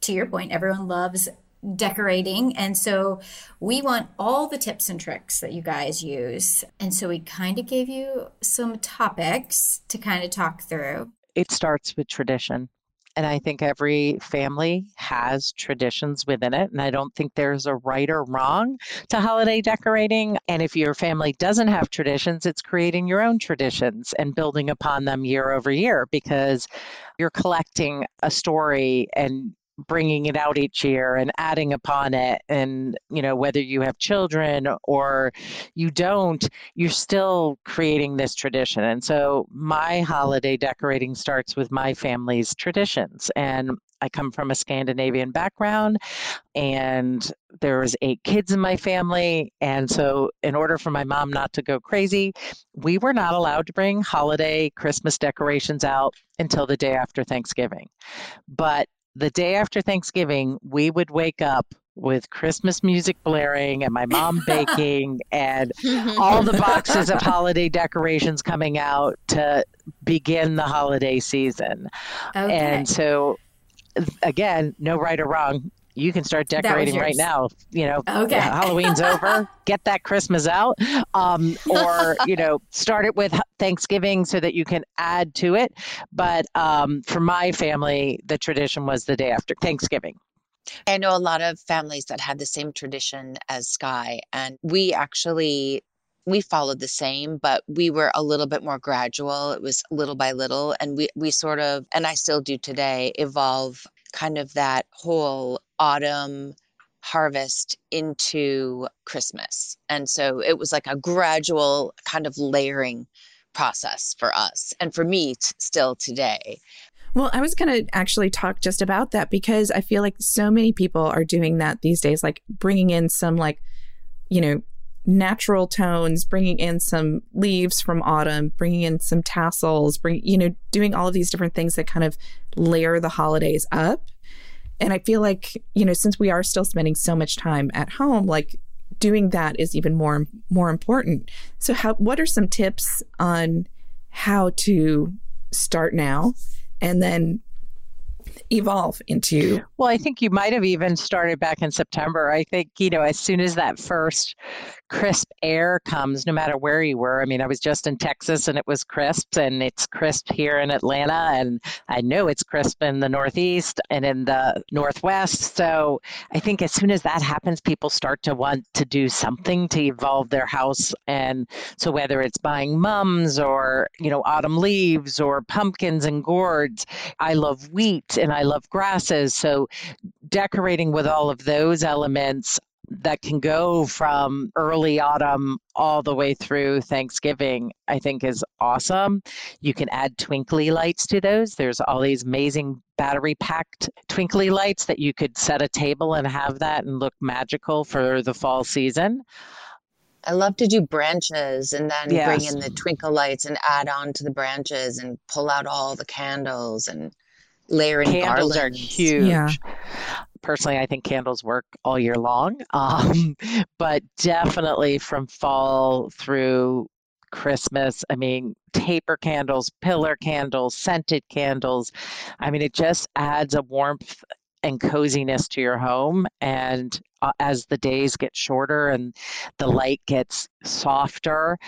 to your point, everyone loves decorating. And so we want all the tips and tricks that you guys use. And so we kind of gave you some topics to kind of talk through. It starts with tradition. And I think every family has traditions within it. And I don't think there's a right or wrong to holiday decorating. And if your family doesn't have traditions, it's creating your own traditions and building upon them year over year because you're collecting a story and bringing it out each year and adding upon it. And you know whether you have children or you don't you're still creating this tradition. And so my holiday decorating starts with my family's traditions. And I come from a Scandinavian background and there was eight kids in my family. And so in order for my mom not to go crazy we were not allowed to bring holiday Christmas decorations out until the day after Thanksgiving. But the day after Thanksgiving, we would wake up with Christmas music blaring and my mom baking and all the boxes of holiday decorations coming out to begin the holiday season. Okay. And so, again, no right or wrong you can start decorating right now. You know, okay. Halloween's over. Get that Christmas out, um, or you know, start it with Thanksgiving so that you can add to it. But um, for my family, the tradition was the day after Thanksgiving. I know a lot of families that had the same tradition as Sky, and we actually we followed the same, but we were a little bit more gradual. It was little by little, and we we sort of, and I still do today, evolve kind of that whole autumn harvest into Christmas. And so it was like a gradual kind of layering process for us and for me t- still today. Well, I was going to actually talk just about that because I feel like so many people are doing that these days, like bringing in some, like, you know, natural tones, bringing in some leaves from autumn, bringing in some tassels, bring, you know, doing all of these different things that kind of layer the holidays up. And I feel like, you know, since we are still spending so much time at home, like doing that is even more more important. So how what are some tips on how to start now and then evolve into well i think you might have even started back in september i think you know as soon as that first crisp air comes no matter where you were. I mean, I was just in Texas and it was crisp, and it's crisp here in Atlanta, and I know it's crisp in the Northeast and in the Northwest. So I think as soon as that happens, people start to want to do something to evolve their house. And so whether it's buying mums or, you know, autumn leaves or pumpkins and gourds, I love wheat and I love grasses. So decorating with all of those elements that can go from early autumn all the way through Thanksgiving, I think is awesome. You can add twinkly lights to those. There's all these amazing battery packed twinkly lights that you could set a table and have that and look magical for the fall season. I love to do branches and then yes. bring in the twinkle lights and add on to the branches and pull out all the candles and layering candles garlands. are huge. Yeah personally, I think candles work all year long, um, but definitely from fall through Christmas. I mean, taper candles, pillar candles, scented candles. I mean, it just adds a warmth and coziness to your home. And uh, as the days get shorter and the light gets softer,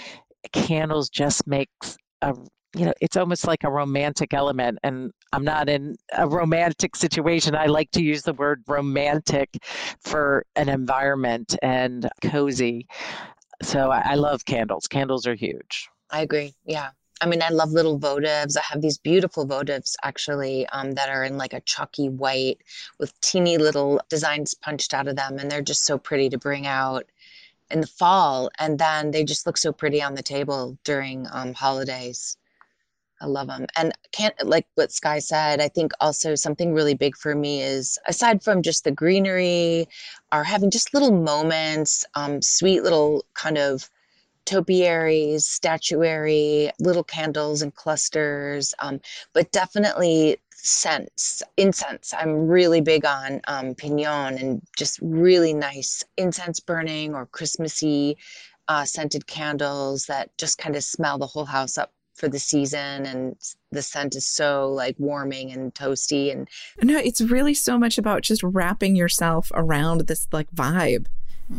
candles just makes a you know, it's almost like a romantic element. And I'm not in a romantic situation. I like to use the word romantic for an environment and cozy. So I, I love candles. Candles are huge. I agree. Yeah. I mean, I love little votives. I have these beautiful votives actually um, that are in like a chalky white with teeny little designs punched out of them. And they're just so pretty to bring out in the fall. And then they just look so pretty on the table during um, holidays. I love them. And can't like what Sky said, I think also something really big for me is aside from just the greenery, are having just little moments, um, sweet little kind of topiaries, statuary, little candles and clusters, um, but definitely scents, incense. I'm really big on um, pinon and just really nice incense burning or Christmassy uh, scented candles that just kind of smell the whole house up for the season and the scent is so like warming and toasty and no it's really so much about just wrapping yourself around this like vibe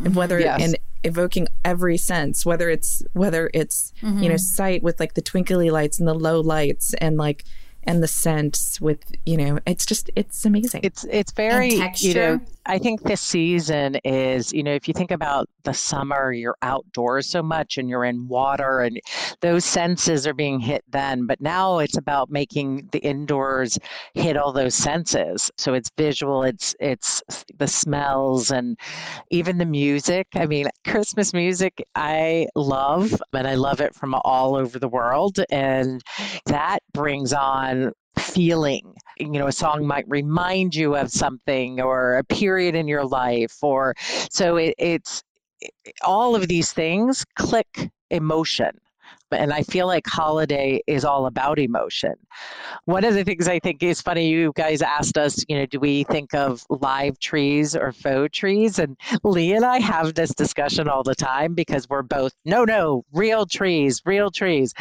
and whether yes. and evoking every sense whether it's whether it's mm-hmm. you know sight with like the twinkly lights and the low lights and like and the scents with you know it's just it's amazing it's it's very you know I think this season is, you know, if you think about the summer, you're outdoors so much and you're in water and those senses are being hit then. But now it's about making the indoors hit all those senses. So it's visual, it's it's the smells and even the music. I mean, Christmas music I love and I love it from all over the world. And that brings on feeling. You know, a song might remind you of something or a period in your life, or so it, it's all of these things click emotion and I feel like holiday is all about emotion. One of the things I think is funny, you guys asked us, you know, do we think of live trees or faux trees? And Lee and I have this discussion all the time because we're both, no, no, real trees, real trees.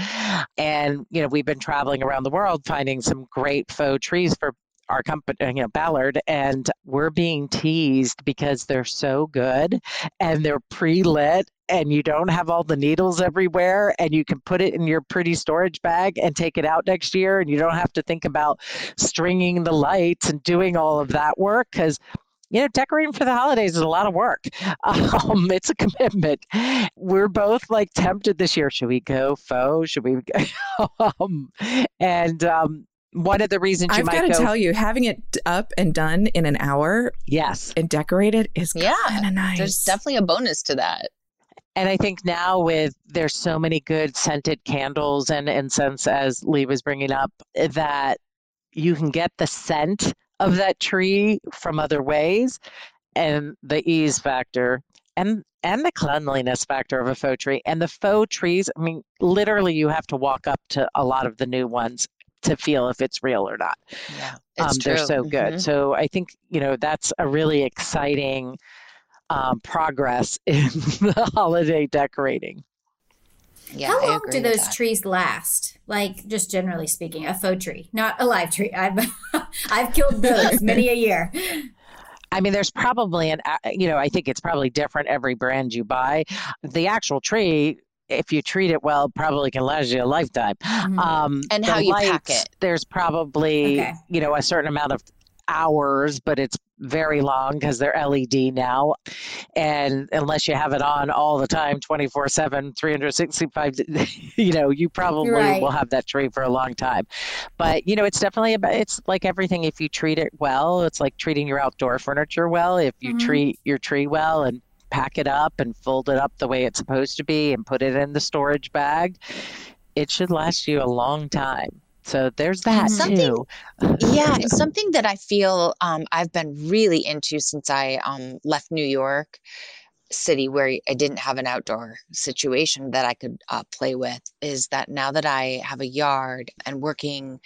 And, you know, we've been traveling around the world finding some great faux trees for our company, you know, Ballard, and we're being teased because they're so good and they're pre lit and you don't have all the needles everywhere and you can put it in your pretty storage bag and take it out next year and you don't have to think about stringing the lights and doing all of that work because you know, decorating for the holidays is a lot of work. Um, it's a commitment. We're both like tempted this year. Should we go faux? Should we? Um, and um, one of the reasons I've got to tell you, having it up and done in an hour, yes, and decorated is yeah, kind of nice. There's definitely a bonus to that. And I think now with there's so many good scented candles and incense, as Lee was bringing up, that you can get the scent of that tree from other ways, and the ease factor and and the cleanliness factor of a faux tree and the faux trees i mean literally you have to walk up to a lot of the new ones to feel if it's real or not. Yeah, um, they're so good. Mm-hmm. So I think you know that's a really exciting um, progress in the holiday decorating. Yeah, How long do those trees last? Like just generally speaking, a faux tree, not a live tree. I've I've killed those many a year. I mean, there's probably an, you know, I think it's probably different every brand you buy. The actual tree if you treat it well, probably can last you a lifetime. Mm-hmm. Um, and how you lights, pack it. There's probably okay. you know a certain amount of hours, but it's very long because they're LED now. And unless you have it on all the time, 24 7, 365, you know, you probably right. will have that tree for a long time. But, you know, it's definitely about, it's like everything. If you treat it well, it's like treating your outdoor furniture well. If you mm-hmm. treat your tree well and pack it up and fold it up the way it's supposed to be and put it in the storage bag, it should last you a long time. So there's that something, too. yeah, and something that I feel um, I've been really into since I um, left New York City, where I didn't have an outdoor situation that I could uh, play with, is that now that I have a yard and working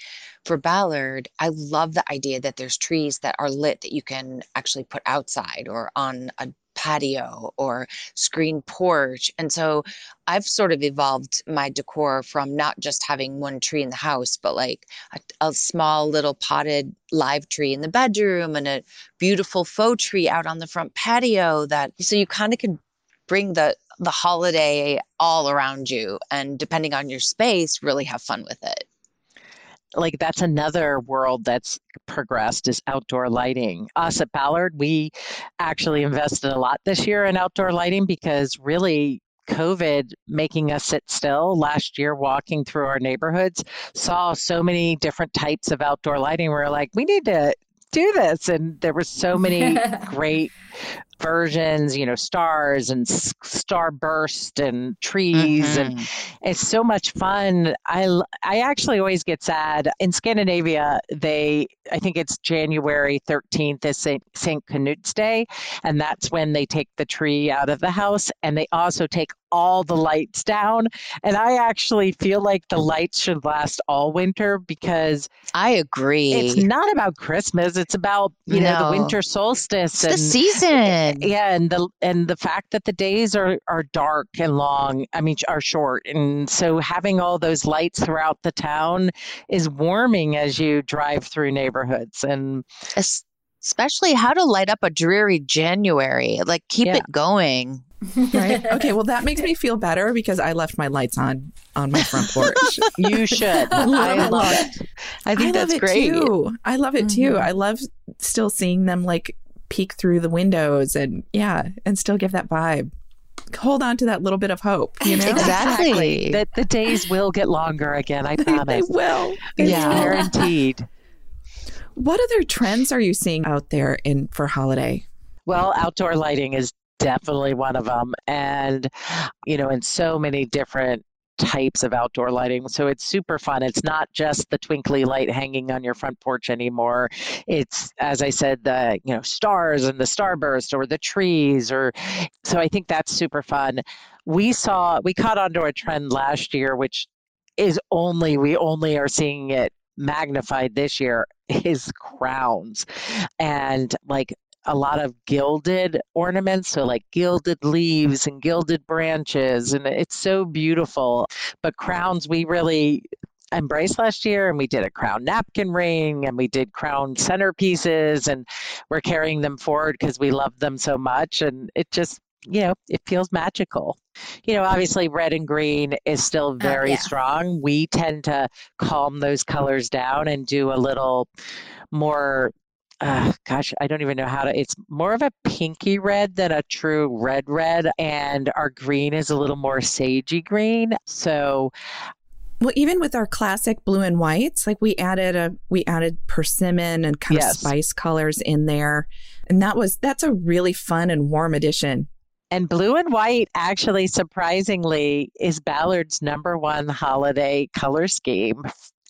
for Ballard, I love the idea that there's trees that are lit that you can actually put outside or on a patio or screen porch. And so I've sort of evolved my decor from not just having one tree in the house, but like a, a, small little potted live tree in the bedroom and a beautiful faux tree out on the front patio that so you kind of can bring the the holiday all around you and depending on your space really have fun with it like that's another world that's progressed is outdoor lighting. Us at Ballard, we actually invested a lot this year in outdoor lighting because really COVID making us sit still last year, walking through our neighborhoods, saw so many different types of outdoor lighting. We we're like, we need to do this. And there were so many great versions, you know, stars and starburst and trees, mm-hmm. and it's so much fun. I I actually always get sad in Scandinavia. They I think it's January thirteenth is Saint Saint Canute's Day, and that's when they take the tree out of the house, and they also take all the lights down. And I actually feel like the lights should last all winter because I agree. It's not about Christmas. It's about, you no. know, the winter solstice. It's and, the season. Eh, yeah. And the and the fact that the days are, are dark and long, I mean are short. And so having all those lights throughout the town is warming as you drive through neighborhoods. And especially how to light up a dreary January. Like keep yeah. it going right? Okay, well that makes me feel better because I left my lights on on my front porch. you should. I love it. I think I that's great. Too. I love it mm-hmm. too. I love still seeing them like peek through the windows and yeah, and still give that vibe. Hold on to that little bit of hope, you know? Exactly. that the days will get longer again, I promise. they will. They yeah, will. guaranteed. What other trends are you seeing out there in for holiday? Well, outdoor lighting is definitely one of them. And, you know, in so many different types of outdoor lighting. So it's super fun. It's not just the twinkly light hanging on your front porch anymore. It's as I said the, you know, stars and the starburst or the trees or so I think that's super fun. We saw we caught onto a trend last year which is only we only are seeing it magnified this year is crowns and like a lot of gilded ornaments, so like gilded leaves and gilded branches, and it's so beautiful. But crowns, we really embraced last year, and we did a crown napkin ring, and we did crown centerpieces, and we're carrying them forward because we love them so much, and it just you know, it feels magical. You know, obviously red and green is still oh, very yeah. strong. We tend to calm those colors down and do a little more uh, gosh, I don't even know how to. It's more of a pinky red than a true red red, and our green is a little more sagey green. So, well, even with our classic blue and whites, like we added a we added persimmon and kind yes. of spice colors in there, and that was that's a really fun and warm addition. And blue and white actually surprisingly is Ballard's number one holiday color scheme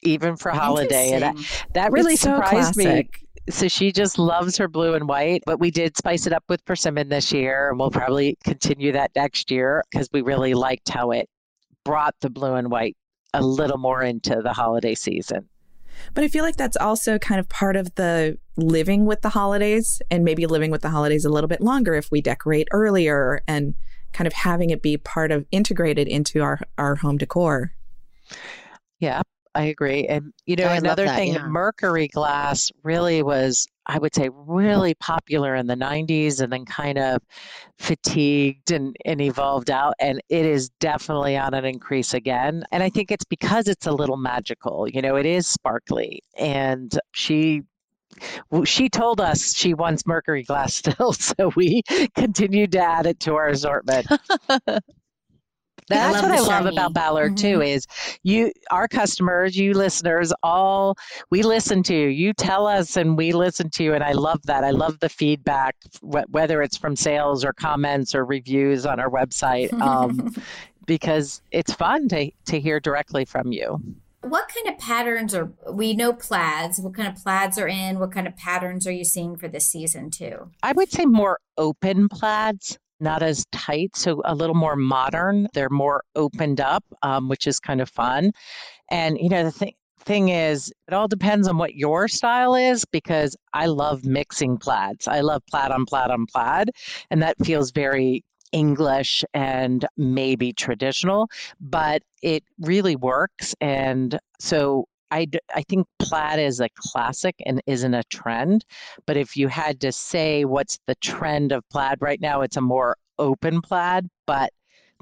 even for holiday and that really it's surprised so me so she just loves her blue and white, but we did spice it up with persimmon this year, and we'll probably continue that next year because we really liked how it brought the blue and white a little more into the holiday season. But I feel like that's also kind of part of the living with the holidays and maybe living with the holidays a little bit longer if we decorate earlier and kind of having it be part of integrated into our, our home decor. Yeah, I agree. And you know, oh, another that, thing, yeah. mercury glass really was, I would say, really popular in the 90s and then kind of fatigued and, and evolved out. And it is definitely on an increase again. And I think it's because it's a little magical. You know, it is sparkly. And she she told us she wants mercury glass still, so we continued to add it to our assortment. That's I what I love about Ballard mm-hmm. too is you our customers, you listeners, all we listen to. You tell us and we listen to you and I love that. I love the feedback whether it's from sales or comments or reviews on our website um, because it's fun to to hear directly from you. What kind of patterns are we know plaids? What kind of plaids are in? What kind of patterns are you seeing for this season too? I would say more open plaids not as tight, so a little more modern. They're more opened up, um, which is kind of fun. And you know, the thing thing is, it all depends on what your style is because I love mixing plaids. I love plaid on plaid on plaid, and that feels very English and maybe traditional, but it really works. And so I, I think plaid is a classic and isn't a trend. But if you had to say what's the trend of plaid right now, it's a more open plaid. But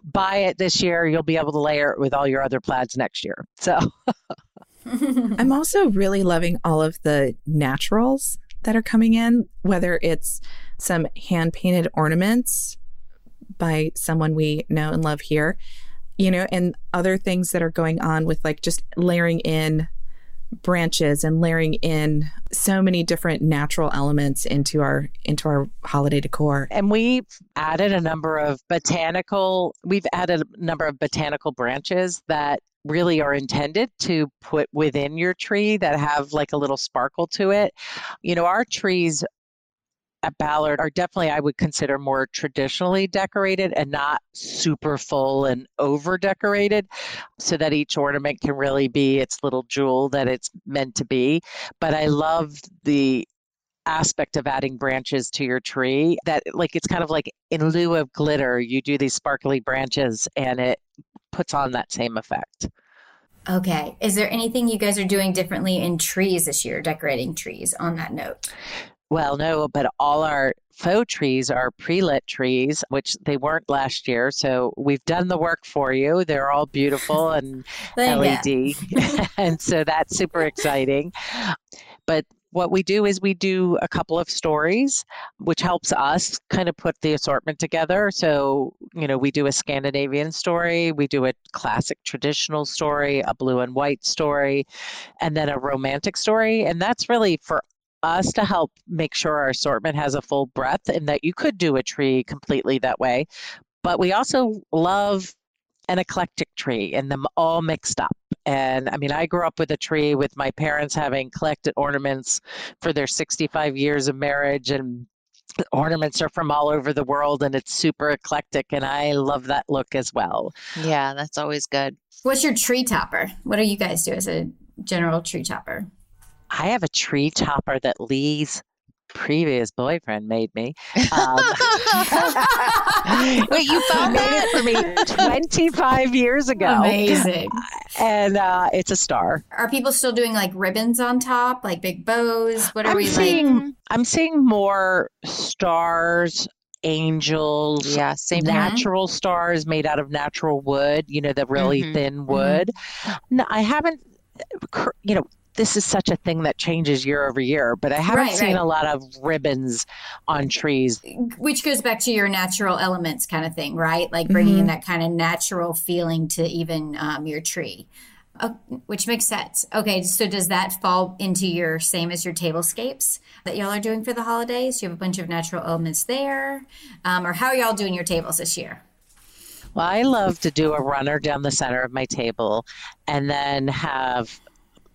buy it this year, you'll be able to layer it with all your other plaids next year. So I'm also really loving all of the naturals that are coming in, whether it's some hand painted ornaments by someone we know and love here, you know, and other things that are going on with like just layering in branches and layering in so many different natural elements into our into our holiday decor. And we've added a number of botanical we've added a number of botanical branches that really are intended to put within your tree that have like a little sparkle to it. You know, our trees at Ballard are definitely, I would consider more traditionally decorated and not super full and over decorated so that each ornament can really be its little jewel that it's meant to be. But I love the aspect of adding branches to your tree that like it's kind of like in lieu of glitter you do these sparkly branches and it puts on that same effect okay is there anything you guys are doing differently in trees this year decorating trees on that note well, no, but all our faux trees are pre-lit trees, which they weren't last year. So we've done the work for you. They're all beautiful and LED. and so that's super exciting. But what we do is we do a couple of stories, which helps us kind of put the assortment together. So, you know, we do a Scandinavian story, we do a classic traditional story, a blue and white story, and then a romantic story. And that's really for us to help make sure our assortment has a full breadth and that you could do a tree completely that way. But we also love an eclectic tree and them all mixed up. And I mean, I grew up with a tree with my parents having collected ornaments for their 65 years of marriage and ornaments are from all over the world and it's super eclectic and I love that look as well. Yeah, that's always good. What's your tree topper? What do you guys do as a general tree topper? I have a tree topper that Lee's previous boyfriend made me. Um, Wait, you found made it for me 25 years ago. Amazing. And uh, it's a star. Are people still doing like ribbons on top, like big bows? What are I'm we seeing, like? I'm seeing more stars angels, yeah, same natural here. stars made out of natural wood, you know, the really mm-hmm. thin mm-hmm. wood. Mm-hmm. No, I haven't you know, this is such a thing that changes year over year, but I haven't right, seen right. a lot of ribbons on trees. Which goes back to your natural elements kind of thing, right? Like bringing mm-hmm. in that kind of natural feeling to even um, your tree. Uh, which makes sense. Okay, so does that fall into your same as your tablescapes that y'all are doing for the holidays? You have a bunch of natural elements there, um, or how are y'all doing your tables this year? Well, I love to do a runner down the center of my table and then have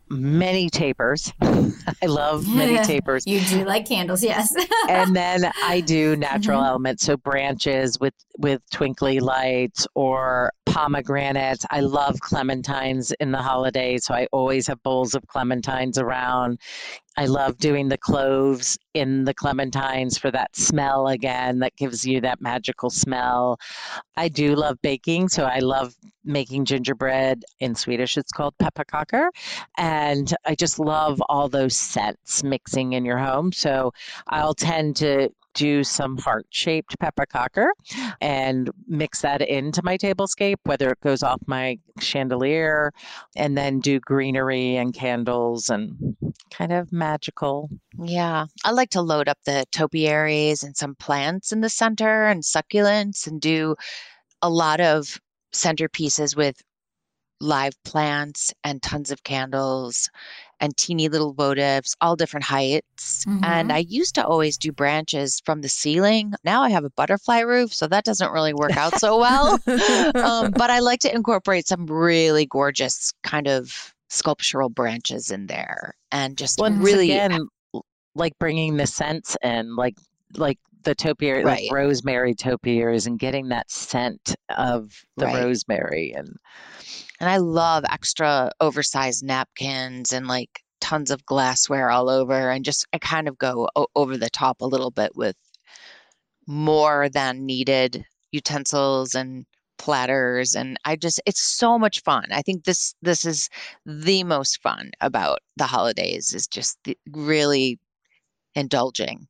many tapers. I love many tapers. you do like candles, yes. and then I do natural mm-hmm. elements, so branches with with twinkly lights or pomegranates. I love clementines in the holidays, so I always have bowls of clementines around. I love doing the cloves in the clementines for that smell again that gives you that magical smell. I do love baking, so I love making gingerbread. In Swedish, it's called pepparkakor. And I just love all those scents mixing in your home. So I'll tend to do some heart shaped pepparkakor and mix that into my tablescape, whether it goes off my chandelier, and then do greenery and candles and kind of magical. Yeah. I like to load up the topiaries and some plants in the center and succulents and do a lot of centerpieces with live plants and tons of candles and teeny little votives, all different heights. Mm-hmm. And I used to always do branches from the ceiling. Now I have a butterfly roof, so that doesn't really work out so well. um, but I like to incorporate some really gorgeous kind of sculptural branches in there and just Once really again, like bringing the scents in, like like the topiary, right. like rosemary topiaries, and getting that scent of the right. rosemary and and I love extra oversized napkins and like tons of glassware all over and just I kind of go o- over the top a little bit with more than needed utensils and platters and I just it's so much fun. I think this this is the most fun about the holidays is just the, really indulging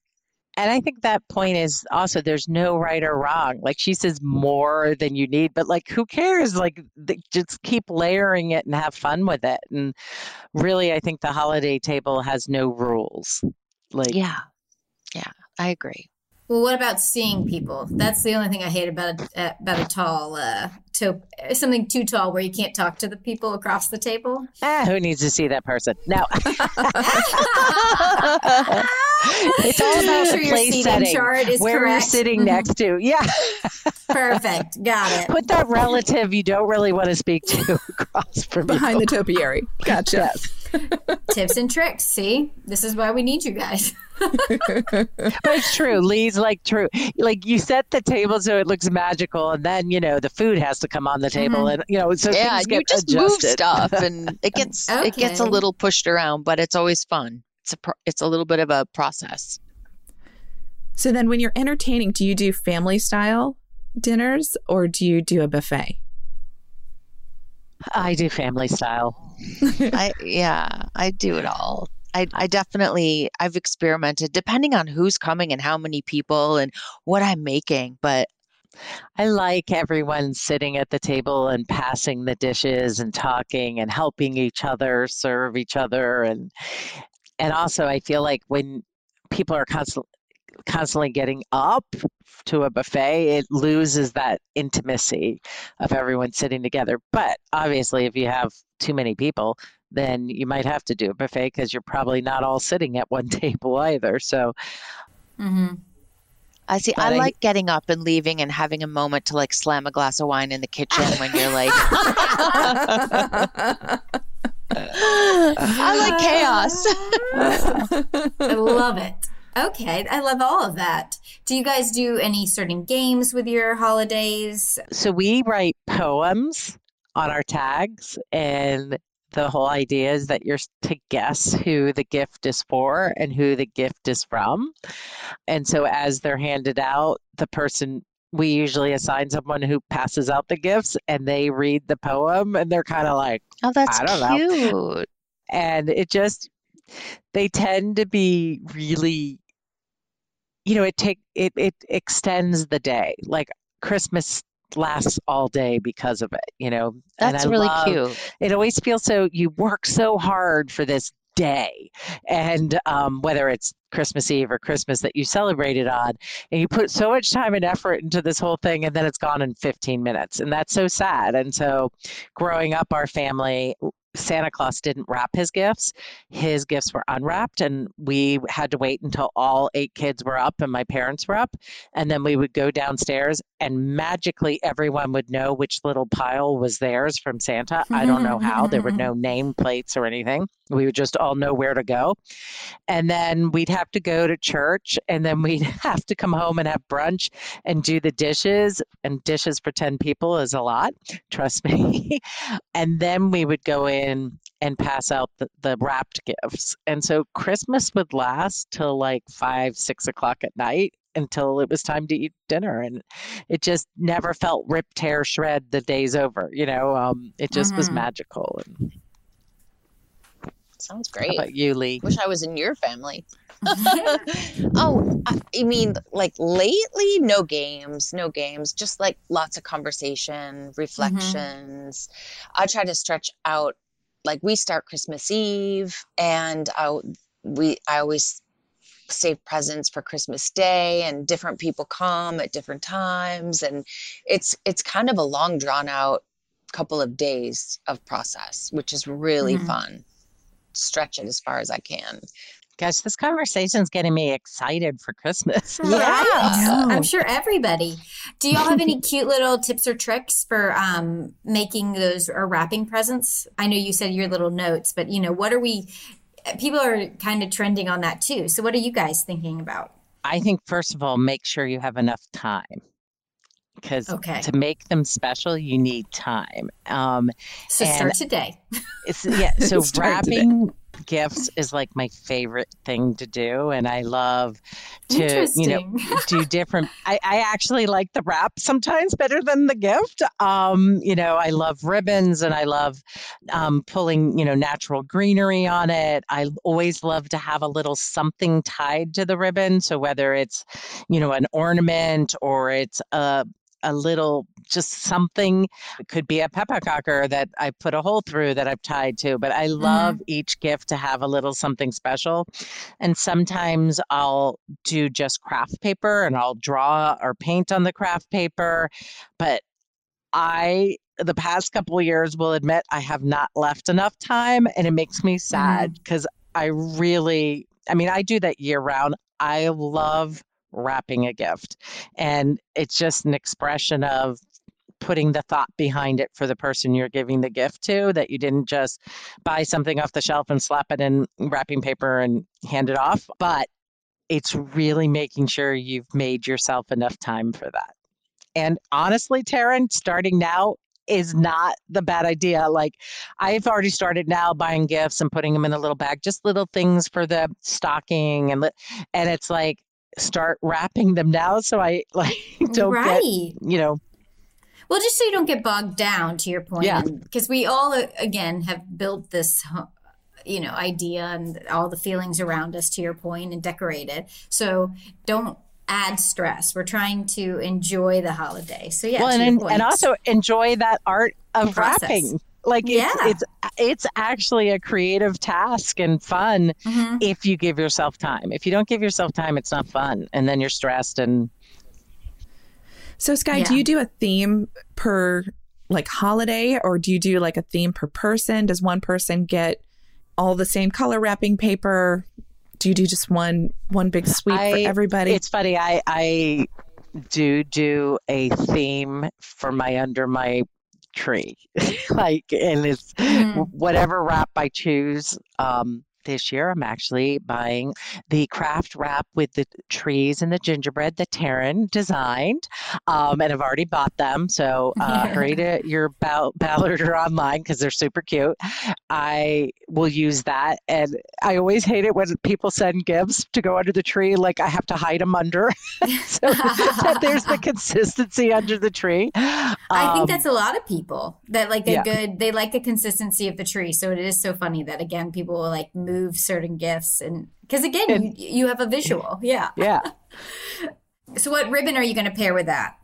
and I think that point is also there's no right or wrong. Like she says, more than you need, but like who cares? Like just keep layering it and have fun with it. And really, I think the holiday table has no rules. Like yeah, yeah, I agree. Well, what about seeing people? That's the only thing I hate about a, about a tall uh, to something too tall where you can't talk to the people across the table. Ah, who needs to see that person? No. it's all about sure the place setting where correct. you're sitting mm-hmm. next to. Yeah. Perfect. Got it. Put that relative you don't really want to speak to across from behind you. the topiary. Gotcha. Yes. Tips and tricks. See, this is why we need you guys. but it's true. Lee's like true. Like you set the table so it looks magical, and then you know the food has to come on the table, Mhm. and you know so yeah, things you just adjusted. move stuff, and it gets it gets a little pushed around, but it's always fun. It's a pro- it's a little bit of a process. So then when you're entertaining, do you do family style dinners or do you do a buffet? I do family style. I yeah, I do it all. I, I definitely I've experimented depending on who's coming and how many people and what I'm making, but I like everyone sitting at the table and passing the dishes and talking and helping each other serve each other and and also I feel like when people are constantly constantly getting up to a buffet it loses that intimacy of everyone sitting together but obviously if you have too many people then you might have to do a buffet because you're probably not all sitting at one table either so Mm-hmm. I see But I I- like getting up and leaving and having a moment to like slam a glass of wine in the kitchen when you're like I like chaos. I love it. Okay, I love all of that. Do you guys do any certain games with your holidays? So we write poems on our tags, and the whole idea is that you're to guess who the gift is for and who the gift is from. And so as they're handed out, the person we usually assign someone who passes out the gifts and they read the poem and they're kind of like, Oh, that's I don't know. cute. and it just they tend to be really you know it take it it extends the day. Like christmas lasts all day because of it you know? That's really love- cute. it always feels so you work so hard for this day. And um, whether it's christmas eve or christmas that you celebrated on and you put so much time and effort into this whole thing and then it's gone in 15 minutes. And that's so sad. And so growing up our family santa claus didn't wrap his gifts. His gifts were unwrapped and we had to wait until all eight kids were up and my parents were up and then we would go downstairs and magically everyone would know which little pile was theirs from santa. I don't know how. There were no mm-hmm. name plates or anything. We would just all know where to go. And then we'd have to go to church and then we'd have to come home and have brunch and do the dishes. And dishes for 10 people is a lot trust me. And then we would go in and pass out the, the wrapped gifts. And so christmas would last till like five six o'clock at night until it was time to eat dinner and it just never felt rip tear shred the day's over you know um, it just was Mhm. magical and Sounds how great. about you lee Wish I was in your family. oh, I, I mean, like lately, no games, no games, just like lots of conversation, reflections. I try to stretch out. Like we start Christmas Eve, and I we I always save presents for Christmas Day, and different people come at different times, and it's it's kind of a long, drawn out couple of days of process, which is really Mhm. fun. Stretch it as far as I can. Gosh, this conversation's getting me excited for Christmas. Right? I know. I'm sure everybody. Do y'all have any cute little tips or tricks for um, making those or wrapping presents? I know you said your little notes, but you know, what are we? People are kind of trending on that too. So, what are you guys thinking about? I think, first of all, make sure you have enough time because Okay. to make them special, you need time. Um, So, start today. It's, yeah, so wrapping gifts is like my favorite thing to do. And I love to, you know, do different I, I actually like the wrap sometimes better than the gift. Um you know i love ribbons and i love um pulling you know natural greenery on it. I always love to have a little something tied to the ribbon so whether it's you know an ornament or it's a a little just something it could be a pepparkakor that i put a hole through that i've tied to but i mm-hmm. love each gift to have a little something special and sometimes i'll do just craft paper and I'll draw or paint on the craft paper. But I, the past couple of years, will admit I have not left enough time and it makes me sad mm-hmm. because I really, I mean, I do that year round. I love wrapping a gift. And it's just an expression of putting the thought behind it for the person you're giving the gift to that you didn't just buy something off the shelf and slap it in wrapping paper and hand it off, but it's really making sure you've made yourself enough time for that. And honestly, Taryn, starting now is not the bad idea. Like I've already started now buying gifts and putting them in a little bag, just little things for the stocking and and it's like start wrapping them now so I like don't right. get you know well, just so you don't get bogged down to your point. Yeah. Because we all, uh, again, have built this, you know, idea and all the feelings around us to your point and decorated. So don't add stress. We're trying to enjoy the holiday. So yeah, well, and, and also enjoy that art of wrapping. Like yeah. it's, it's it's actually a creative task and fun mm-hmm. if you give yourself time. If you don't give yourself time, it's not fun, and then you're stressed and so, Sky, yeah. do you do a theme per like holiday or do you do like a theme per person? Does one person get all the same color wrapping paper? Do you do just one one big sweep I, for everybody? It's funny. I I do do a theme for my under my tree like and it's mm-hmm. whatever wrap i choose um this year, I'm actually buying the craft wrap with the trees and the gingerbread that Taryn designed. Um, and I've already bought them. So uh, hurry to your Ballard or online because they're super cute. I will use that. And I always hate it when people send gifts to go under the tree, like I have to hide them under. so that there's the consistency under the tree. Um, I think um, that's a lot of people that like a yeah. good, they like the consistency of the tree. So it is so funny that again, people will like move move certain gifts and because again and, you, you have a visual. Yeah. Yeah. So what ribbon are you going to pair with that?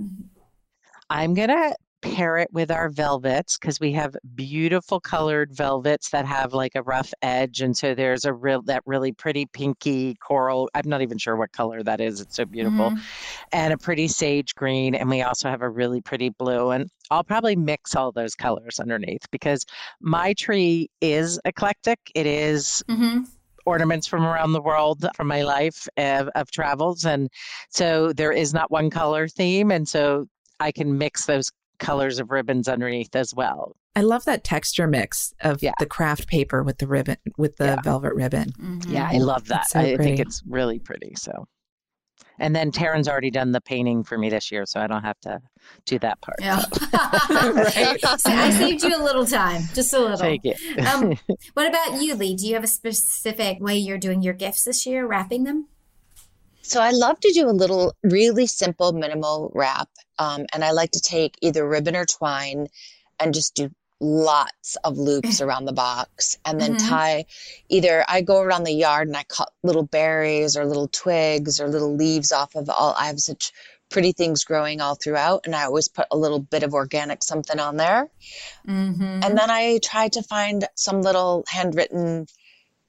I'm going to pair it with our velvets because we have beautiful colored velvets that have like a rough edge and so there's a real that really pretty pinky coral i'm not even sure what color that is it's so beautiful mm-hmm. and a pretty sage green and we also have a really pretty blue and I'll probably mix all those colors underneath because my tree is eclectic. It is mm-hmm. ornaments from around the world from my life of, of travels. And so there is not one color theme. And so I can mix those colors of ribbons underneath as well. I love that texture mix of yeah. the craft paper with the ribbon with the yeah. velvet ribbon. Mm-hmm. Yeah, I love that. So I think it's really pretty. So and then Taryn's already done the painting for me this year, so I don't have to do that part. Yeah. right. So I saved you a little time, just a little. Thank you. um, what about you, Lee? Do you have a specific way you're doing your gifts this year, wrapping them? So I love to do a little really simple minimal wrap. Um, and I like to take either ribbon or twine and just do lots of loops around the box and then mm-hmm. tie either I go around the yard and I cut little berries or little twigs or little leaves off of all I have such pretty things growing all throughout and I always put a little bit of organic something on there. Mm-hmm. And then I try to find some little handwritten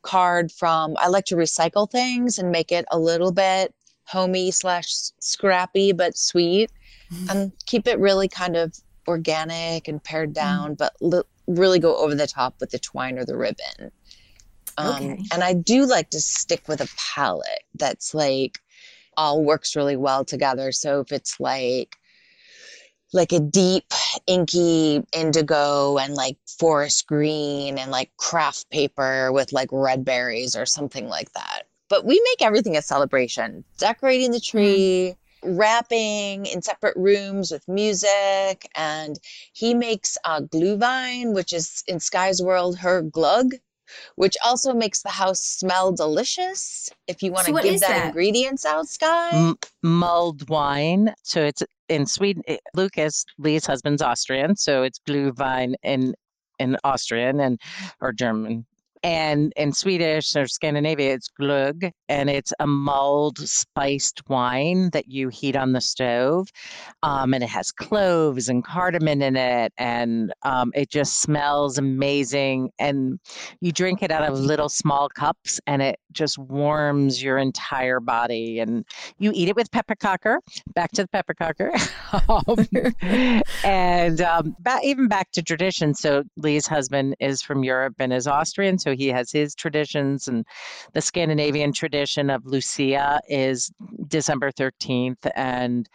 card from I like to recycle things and make it a little bit homey slash scrappy but sweet mm-hmm. and keep it really kind of organic and pared mm. down, mm. but li- really go over the top with the twine or the ribbon. Um, okay. And I do like to stick with a palette that's like all works really well together. So if it's like like a deep inky indigo and like forest green and like craft paper with like red berries or something like that. But we make everything a celebration. Decorating the mm. tree, wrapping in separate rooms with music. And he makes a glühwein, which is in Sky's world her glögg, which also makes the house smell delicious. If you want to so give that, that, ingredients out, Sky. M- mulled wine. So it's in Sweden. It, Lucas, Lee's husband's Austrian, so it's glühwein in in Austrian and or German and in Swedish or Scandinavia, it's glögg, and it's a mulled spiced wine that you heat on the stove. Um, and it has cloves and cardamom in it, and um, it just smells amazing. And you drink it out of little small cups, and it just warms your entire body. And you eat it with pepparkakor. Back to the pepparkakor, um, and um, back, even back to tradition. So Lee's husband is from Europe and is Austrian, so He has his traditions, and the Scandinavian tradition of Lucia is December 13th, and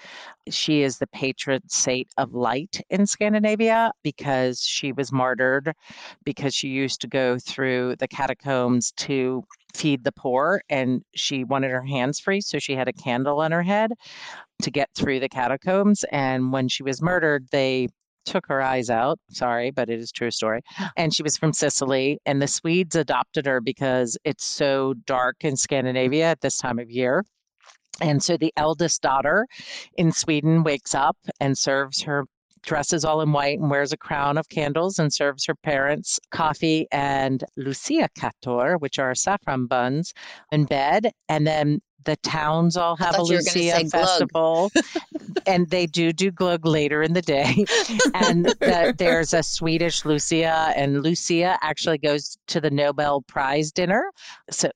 she is the patron saint of light in Scandinavia because she was martyred because she used to go through the catacombs to feed the poor and she wanted her hands free so she had a candle on her head to get through the catacombs and when she was murdered they took her eyes out. Sorry, but it is true story. And she was from Sicily, and the Swedes adopted her because it's so dark in Scandinavia at this time of year. And so the eldest daughter in Sweden wakes up and serves her dresses all in white and wears a crown of candles and serves her parents coffee and Lucia Kator, which are saffron buns, in bed. And then the towns all have a Lucia festival, and they do do glögg later in the day. and the, there's a Swedish Lucia, and Lucia actually goes to the Nobel Prize dinner,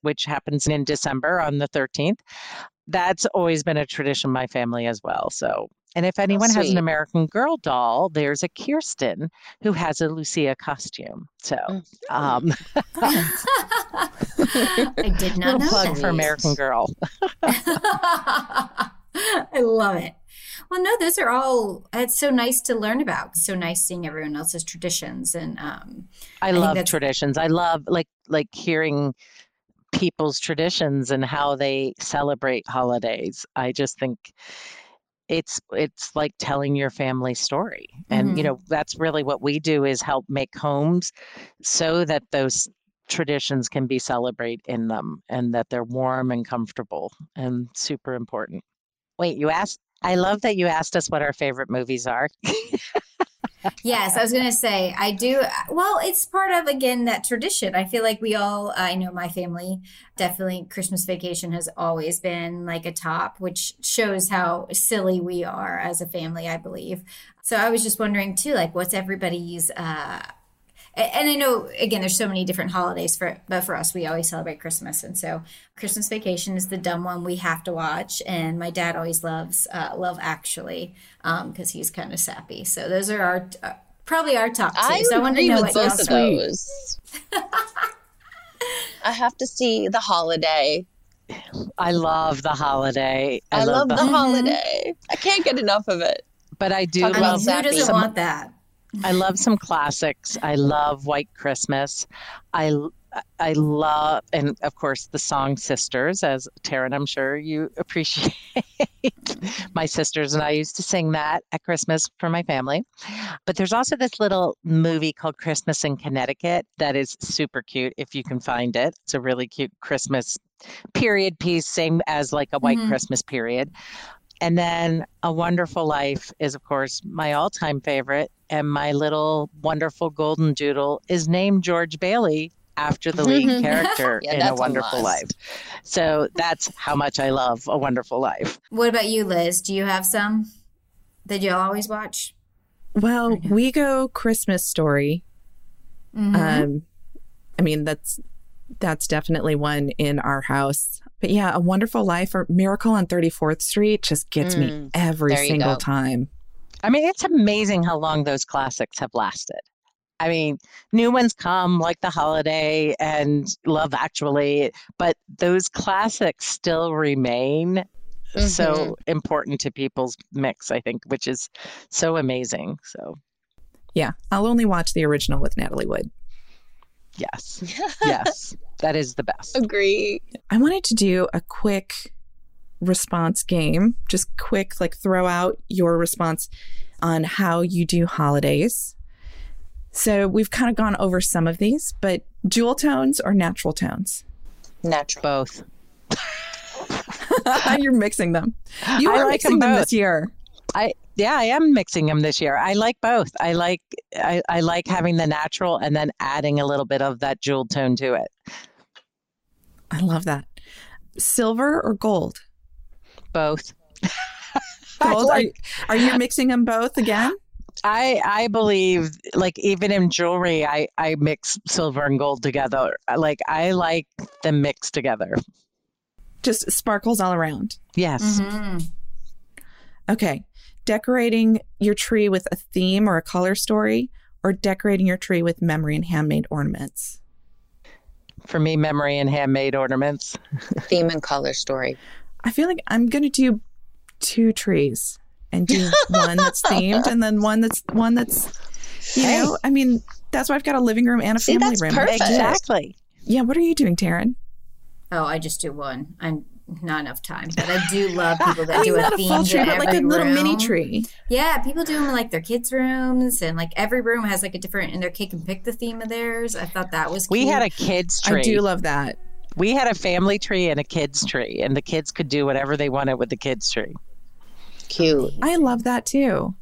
which happens in December on the 13th. That's always been a tradition in my family as well. So and if anyone oh, has an American Girl doll, there's a Kirsten who has a Lucia costume. So, mm. um, I did not know plug for American Girl. I love it. Well, no, those are all. It's so nice to learn about. So nice seeing everyone else's traditions, and um, I, I love traditions. I love like like hearing people's traditions and how they celebrate holidays. I just think it's it's like telling your family story. And mm-hmm. you know that's really what we do is help make homes so that those traditions can be celebrated in them and that they're warm and comfortable and super important. Wait you asked i love that you asked us what our favorite movies are yes, I was going to say, I do. Well, it's part of, again, that tradition. I feel like we all, I know my family, definitely Christmas vacation has always been like a top, which shows how silly we are as a family, I believe. So I was just wondering too, like, what's everybody's, uh, and I know again, there's so many different holidays for, but for us, we always celebrate Christmas, and so Christmas Vacation is the dumb one we have to watch. And my dad always loves uh, Love Actually because um, he's kind of sappy. So those are our uh, probably our top two. I so I want to know what both of those. I have to see the holiday. I love the holiday. I, I love, love, the, the holiday. I can't get enough of it. But I do Talking love. Who doesn't want that? I love some classics. I love White Christmas. I I love, and of course, the song Sisters, as Taryn, I'm sure you appreciate. my sisters and I used to sing that at Christmas for my family. But there's also this little movie called Christmas in Connecticut that is super cute if you can find it. It's a really cute Christmas period piece, same as like a White mm-hmm. Christmas period. And then A Wonderful Life is, of course, my all time favorite. And my little wonderful golden doodle is named George Bailey after the lead character yeah, in A Wonderful a Life. So that's how much I love A Wonderful Life. What about you, Liz? Do you have some that you always watch? Well, we go Christmas Story. Mm-hmm. Um, I mean, that's that's definitely one in our house. But yeah, A Wonderful Life or Miracle on 34th Street just gets mm, me every single go. time. I mean, it's amazing how long those classics have lasted. I mean, new ones come like The Holiday and Love Actually, but those classics still remain mm-hmm. so important to people's mix, I think, which is so amazing. So, yeah, I'll only watch the original with Natalie Wood. Yes. yes. That is the best. Agree. I wanted to do a quick response game, just quick, like throw out your response on how you do holidays. So we've kind of gone over some of these, but jewel tones or natural tones? Natural. Both. You're mixing them. You are like mixing them, them this year. I yeah, I am mixing them this year. I like both. I like I, I like having the natural and then adding a little bit of that jeweled tone to it. I love that. Silver or gold? Both. gold? Like, are, are you mixing them both again? I I believe like even in jewelry I I mix silver and gold together. Like I like them mixed together. Just sparkles all around. Yes. Mm-hmm. Okay. Decorating your tree with a theme or a color story or decorating your tree with memory and handmade ornaments. For me, memory and handmade ornaments. Theme and color story. I feel like I'm going to do two trees and do one that's themed and then one that's one that's you Hey. know, I mean, that's why I've got a living room and a See, family that's room. perfect. Exactly. Yeah, what are you doing, Taryn? Oh, I just do one. I'm not enough time, but I do love people that I mean, do a not a theme full tree, in but like a every little mini tree. Yeah, people do them in like their kids' rooms, and like every room has like a different, and their kid can pick the theme of theirs. I thought that was. We cute. had a kids tree. I do love that. we had a family tree and a kids tree, and the kids could do whatever they wanted with the kids tree. Cute. I love that too.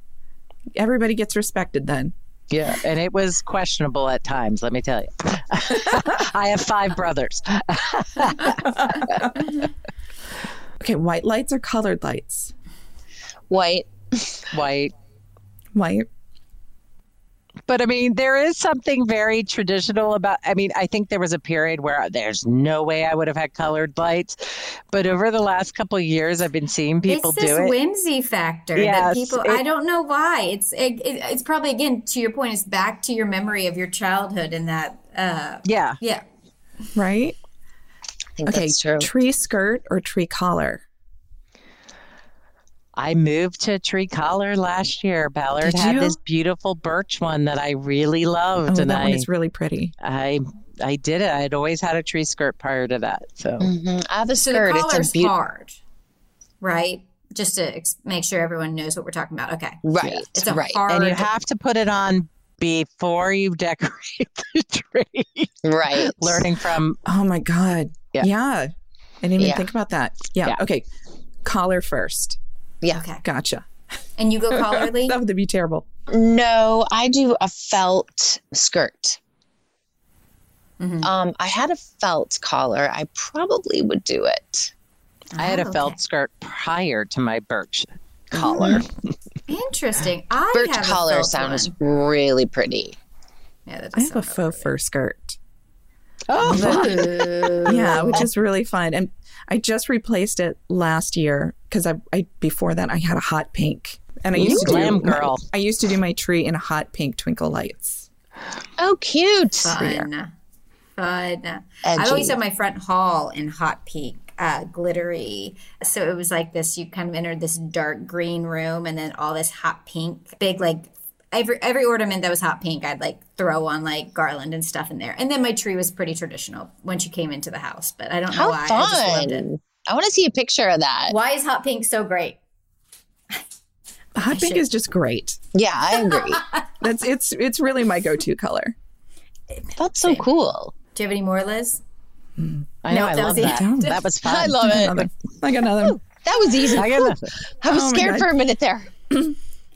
Everybody gets respected then. Yeah, and it was questionable at times. Let me tell you. I have five brothers. Okay, white lights or colored lights? White. White. White. But I mean, there is something very traditional about. I mean, I think there was a period where there's no way I would have had colored lights, but over the last couple of years, I've been seeing people it's this do it. whimsy factor Yes, that people. it- I don't know why. It's it, it, it's probably again to your point. It's back to your memory of your childhood and that. Uh, Yeah, yeah, Right? I think Okay, that's true. tree skirt or tree collar? I moved to Tree Collar last year. Ballard Did had you? this beautiful birch one that I really Oh, and that and one is really pretty. I, I did it. I'd always had a tree skirt prior to that, so. Mhm. I have a so skirt. the It's a beautiful. hard, right? Just to ex- make sure everyone knows what we're talking about. Okay, Right. it's a right. hard. And you have to put it on before you decorate the tree. Right. Learning from Oh my god. Yeah. Yeah. I didn't even Yeah. think about that. Yeah. Yeah. Okay. Collar first. Yeah. okay, Gotcha. and you go collarly. That would be terrible. No, I do a felt skirt. Mhm. Um, I had a felt collar. I probably would do it. I had Oh, a felt okay. skirt prior to my birch collar. Interesting. I Birch have a collar felt sounds one. really pretty. Yeah, that I have a sound faux fur skirt. Oh, Ooh. Yeah, which is really fun. And I just replaced it last year because I, I before that I had a hot pink. And I used to glam do my- girl. I used to do my tree in a hot pink twinkle lights. Oh, cute. Fun. Fun. I Edgy. always had my front hall in hot pink, uh, glittery. So it was like this you kind of entered this dark green room and then all this hot pink, big like every every ornament that was hot pink, I'd like throw on like garland and stuff in there. And then my tree was pretty traditional when she came into the house, but I don't know How why. I just loved it. fun. I want to see a picture of that. Why is hot pink so great? Hot pink should- is just great. Yeah, I agree. That's it's it's really my go-to color. That's so cool. Do you have any more, Liz? I know. No, I that love was that. the- That was fun. I love it. Another. I got another. That was easy. I got nothing. I was Oh scared for a minute there.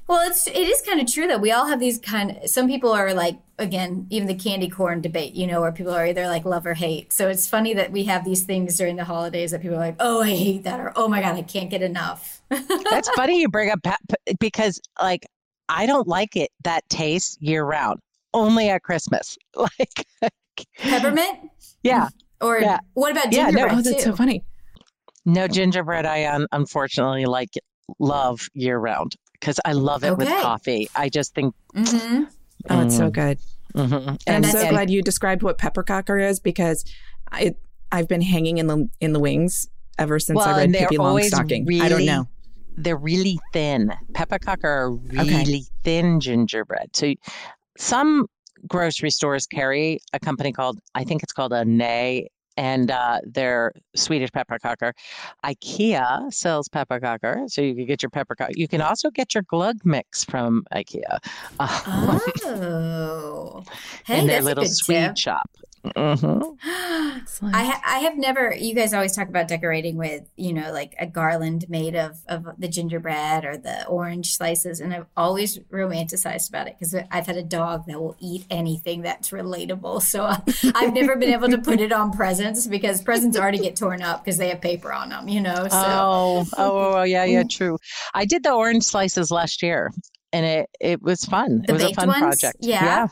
Well, it's it is kind of true that we all have these kind. Of, Some people are like again, even the candy corn debate, you know, where people are either like love or hate. So it's funny that we have these things during the holidays that people are like, "Oh, I hate that," or "Oh my god, I can't get enough." That's funny you bring up pe- pe- because, like, I don't like it that taste year round. Only at Christmas. Like, Peppermint, yeah, or Yeah. what about Yeah, no, gingerbread Oh, that's too? so funny. no gingerbread. I un- unfortunately like love year round because I love it with coffee. I just think. hmm Oh, it's so good. mhm. And I'm so that's- glad you described what pepparkakor is because I I've been hanging in the in the wings ever since Well, I read and they're Pippi always Longstocking. I don't know. they're really thin. Pepparkakor are really thin gingerbread. So some grocery stores carry a company called I think it's called a Nay and uh, they're Swedish pepparkakor. IKEA sells pepparkakor, so you can get your pepparkakor. You can also get your glögg mix from IKEA Oh, hey, in their little sweet tip. shop. Hmm Excellent. I, ha- I have never. You guys always talk about decorating with, you know, like a garland made of of the gingerbread or the orange slices, and I've always romanticized about it because I've had a dog that will eat anything that's relatable. So uh, I've never been able to put it on presents because presents already get torn up because they have paper on them, you know. So Oh, oh, oh, yeah, yeah, true. I did the orange slices last year, and it it was fun. The it was a fun ones? project. Yeah.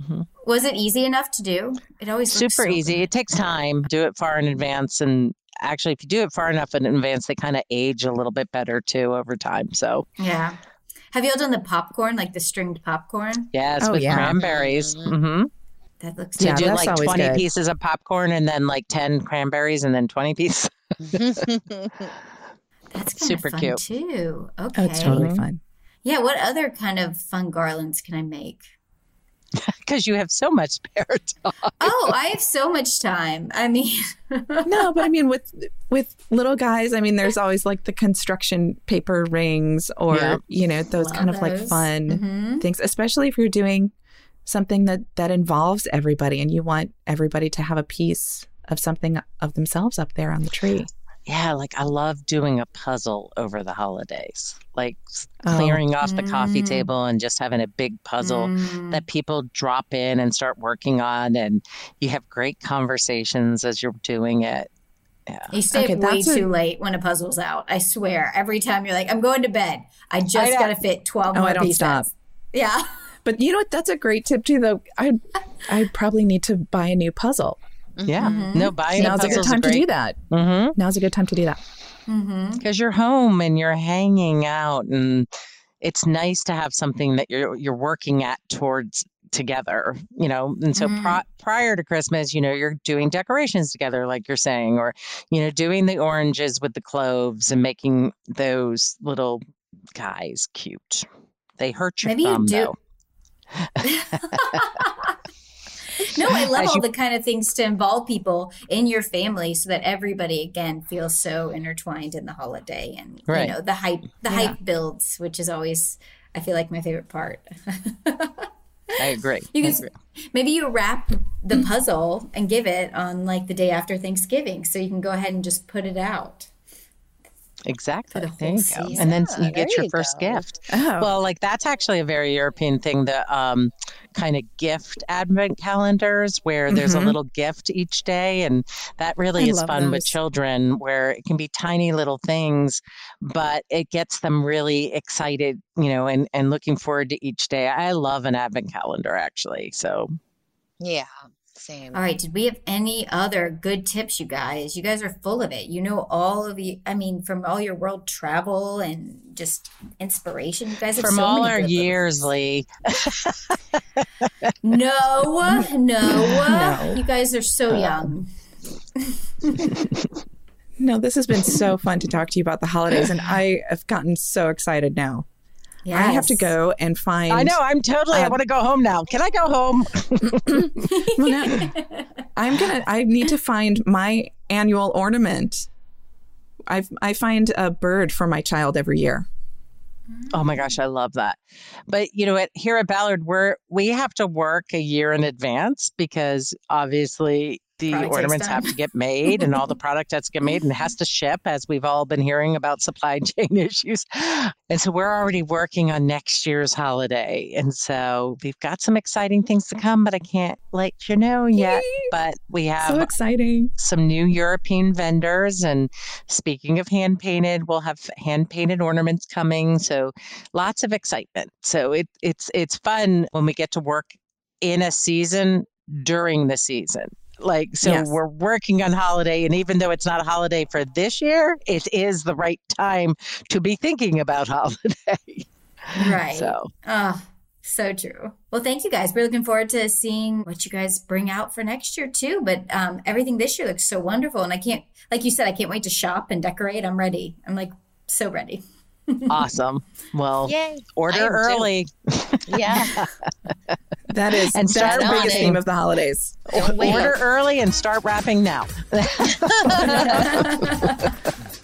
Mhm. was it easy enough to do? It always looks super so easy. good. It takes time. Do it far in advance, and actually, if you do it far enough in advance, they kind of age a little bit better too over time. So Yeah. Have you all done the popcorn, like the stringed popcorn? yes, Oh, with yeah. cranberries. hmm That looks To Yeah, do like 20 good. pieces of popcorn and then like 10 cranberries and then 20 pieces. That's kind super of fun cute. too. Okay. Oh, it's totally fun. Yeah. What other kind of fun garlands can I make? Because you have so much spare time. Oh, I have so much time. I mean, no, but I mean with with little guys, I mean there's always like the construction paper rings or Yeah. you know those Love kind of like those. fun Mhm. things, especially if you're doing something that that involves everybody and you want everybody to have a piece of something of themselves up there on the tree. Yeah, like I love doing a puzzle over the holidays, like s- Oh. clearing off the coffee Mm. table and just having a big puzzle Mm. that people drop in and start working on. And you have great conversations as you're doing it. Yeah. You stay Okay, way that's a- too late when a puzzle's out. I swear. Every time you're like, I'm going to bed. I just got to fit 12 Oh, more I don't pieces. stop. Yeah. But you know what? That's a great tip too. Though I I probably need to buy a new puzzle. Yeah. Mm-hmm. No, buying Now's a good time to do that. Mm-hmm. Now's a good time to do that. Mm-hmm. because you're home and you're hanging out and it's nice to have something that you're you're working at towards together you know and so Mhm. pri- prior to christmas you know you're doing decorations together like you're saying or you know doing the oranges with the cloves and making those little guys cute they hurt your Maybe you thumb do- though No, I love all you- the kind of things to involve people in your family so that everybody again feels so intertwined in the holiday and Right. you know the hype the hype builds, which is always I feel like my favorite part. i agree You can agree. maybe you wrap the puzzle and give it on like the day after Thanksgiving so you can go ahead and just put it out. Exactly the there you go season. and then you get your you first go. gift Oh, Well, like that's actually a very European thing. The um, kind of gift advent calendars where there's a Mhm. little gift each day, and that really I is fun with children. Where it can be tiny little things, but it gets them really excited, you know, and and looking forward to each day. I love an advent calendar actually. So Yeah, same. All right, did we have any other good tips, you guys? You guys are full of it. You know all of you. I mean, from all your world travel and just inspiration, you guys have from so all many our good little- years, Lee, No, no, No. You guys are so um. young. no, this has been so fun to talk to you about the holidays, and I have gotten so excited now. Yes. I have to go and find. I know I'm totally. I um, want to go home now. Can I go home? Well, no. I'm gonna. I need to find my annual ornament. I I find a bird for my child every year. Oh my gosh, I love that. But you know what? Here at Ballard, we're we have to work a year in advance because obviously the ornaments have to get made and all the product has to get made and it has to ship as we've all been hearing about supply chain issues. And so we're already working on next year's holiday. And so we've got some exciting things to come, but I can't let you know yet. But we have So exciting! some new European vendors. And speaking of hand painted, we'll have hand painted ornaments coming. So lots of excitement. So it, it's it's fun when we get to work in a season during the season. Like so Yes. we're working on holiday and even though it's not a holiday for this year, it is the right time to be thinking about holiday. right. So Oh, so true. Well, thank you guys. We're looking forward to seeing what you guys bring out for next year too. But um, everything this year looks so wonderful, and I can't, like you said, I can't wait to shop and decorate. I'm ready. I'm like so ready. Awesome. Well Yay. order I early. Yeah. That is And that's start the biggest on it. theme of the holidays. Order early and start wrapping now.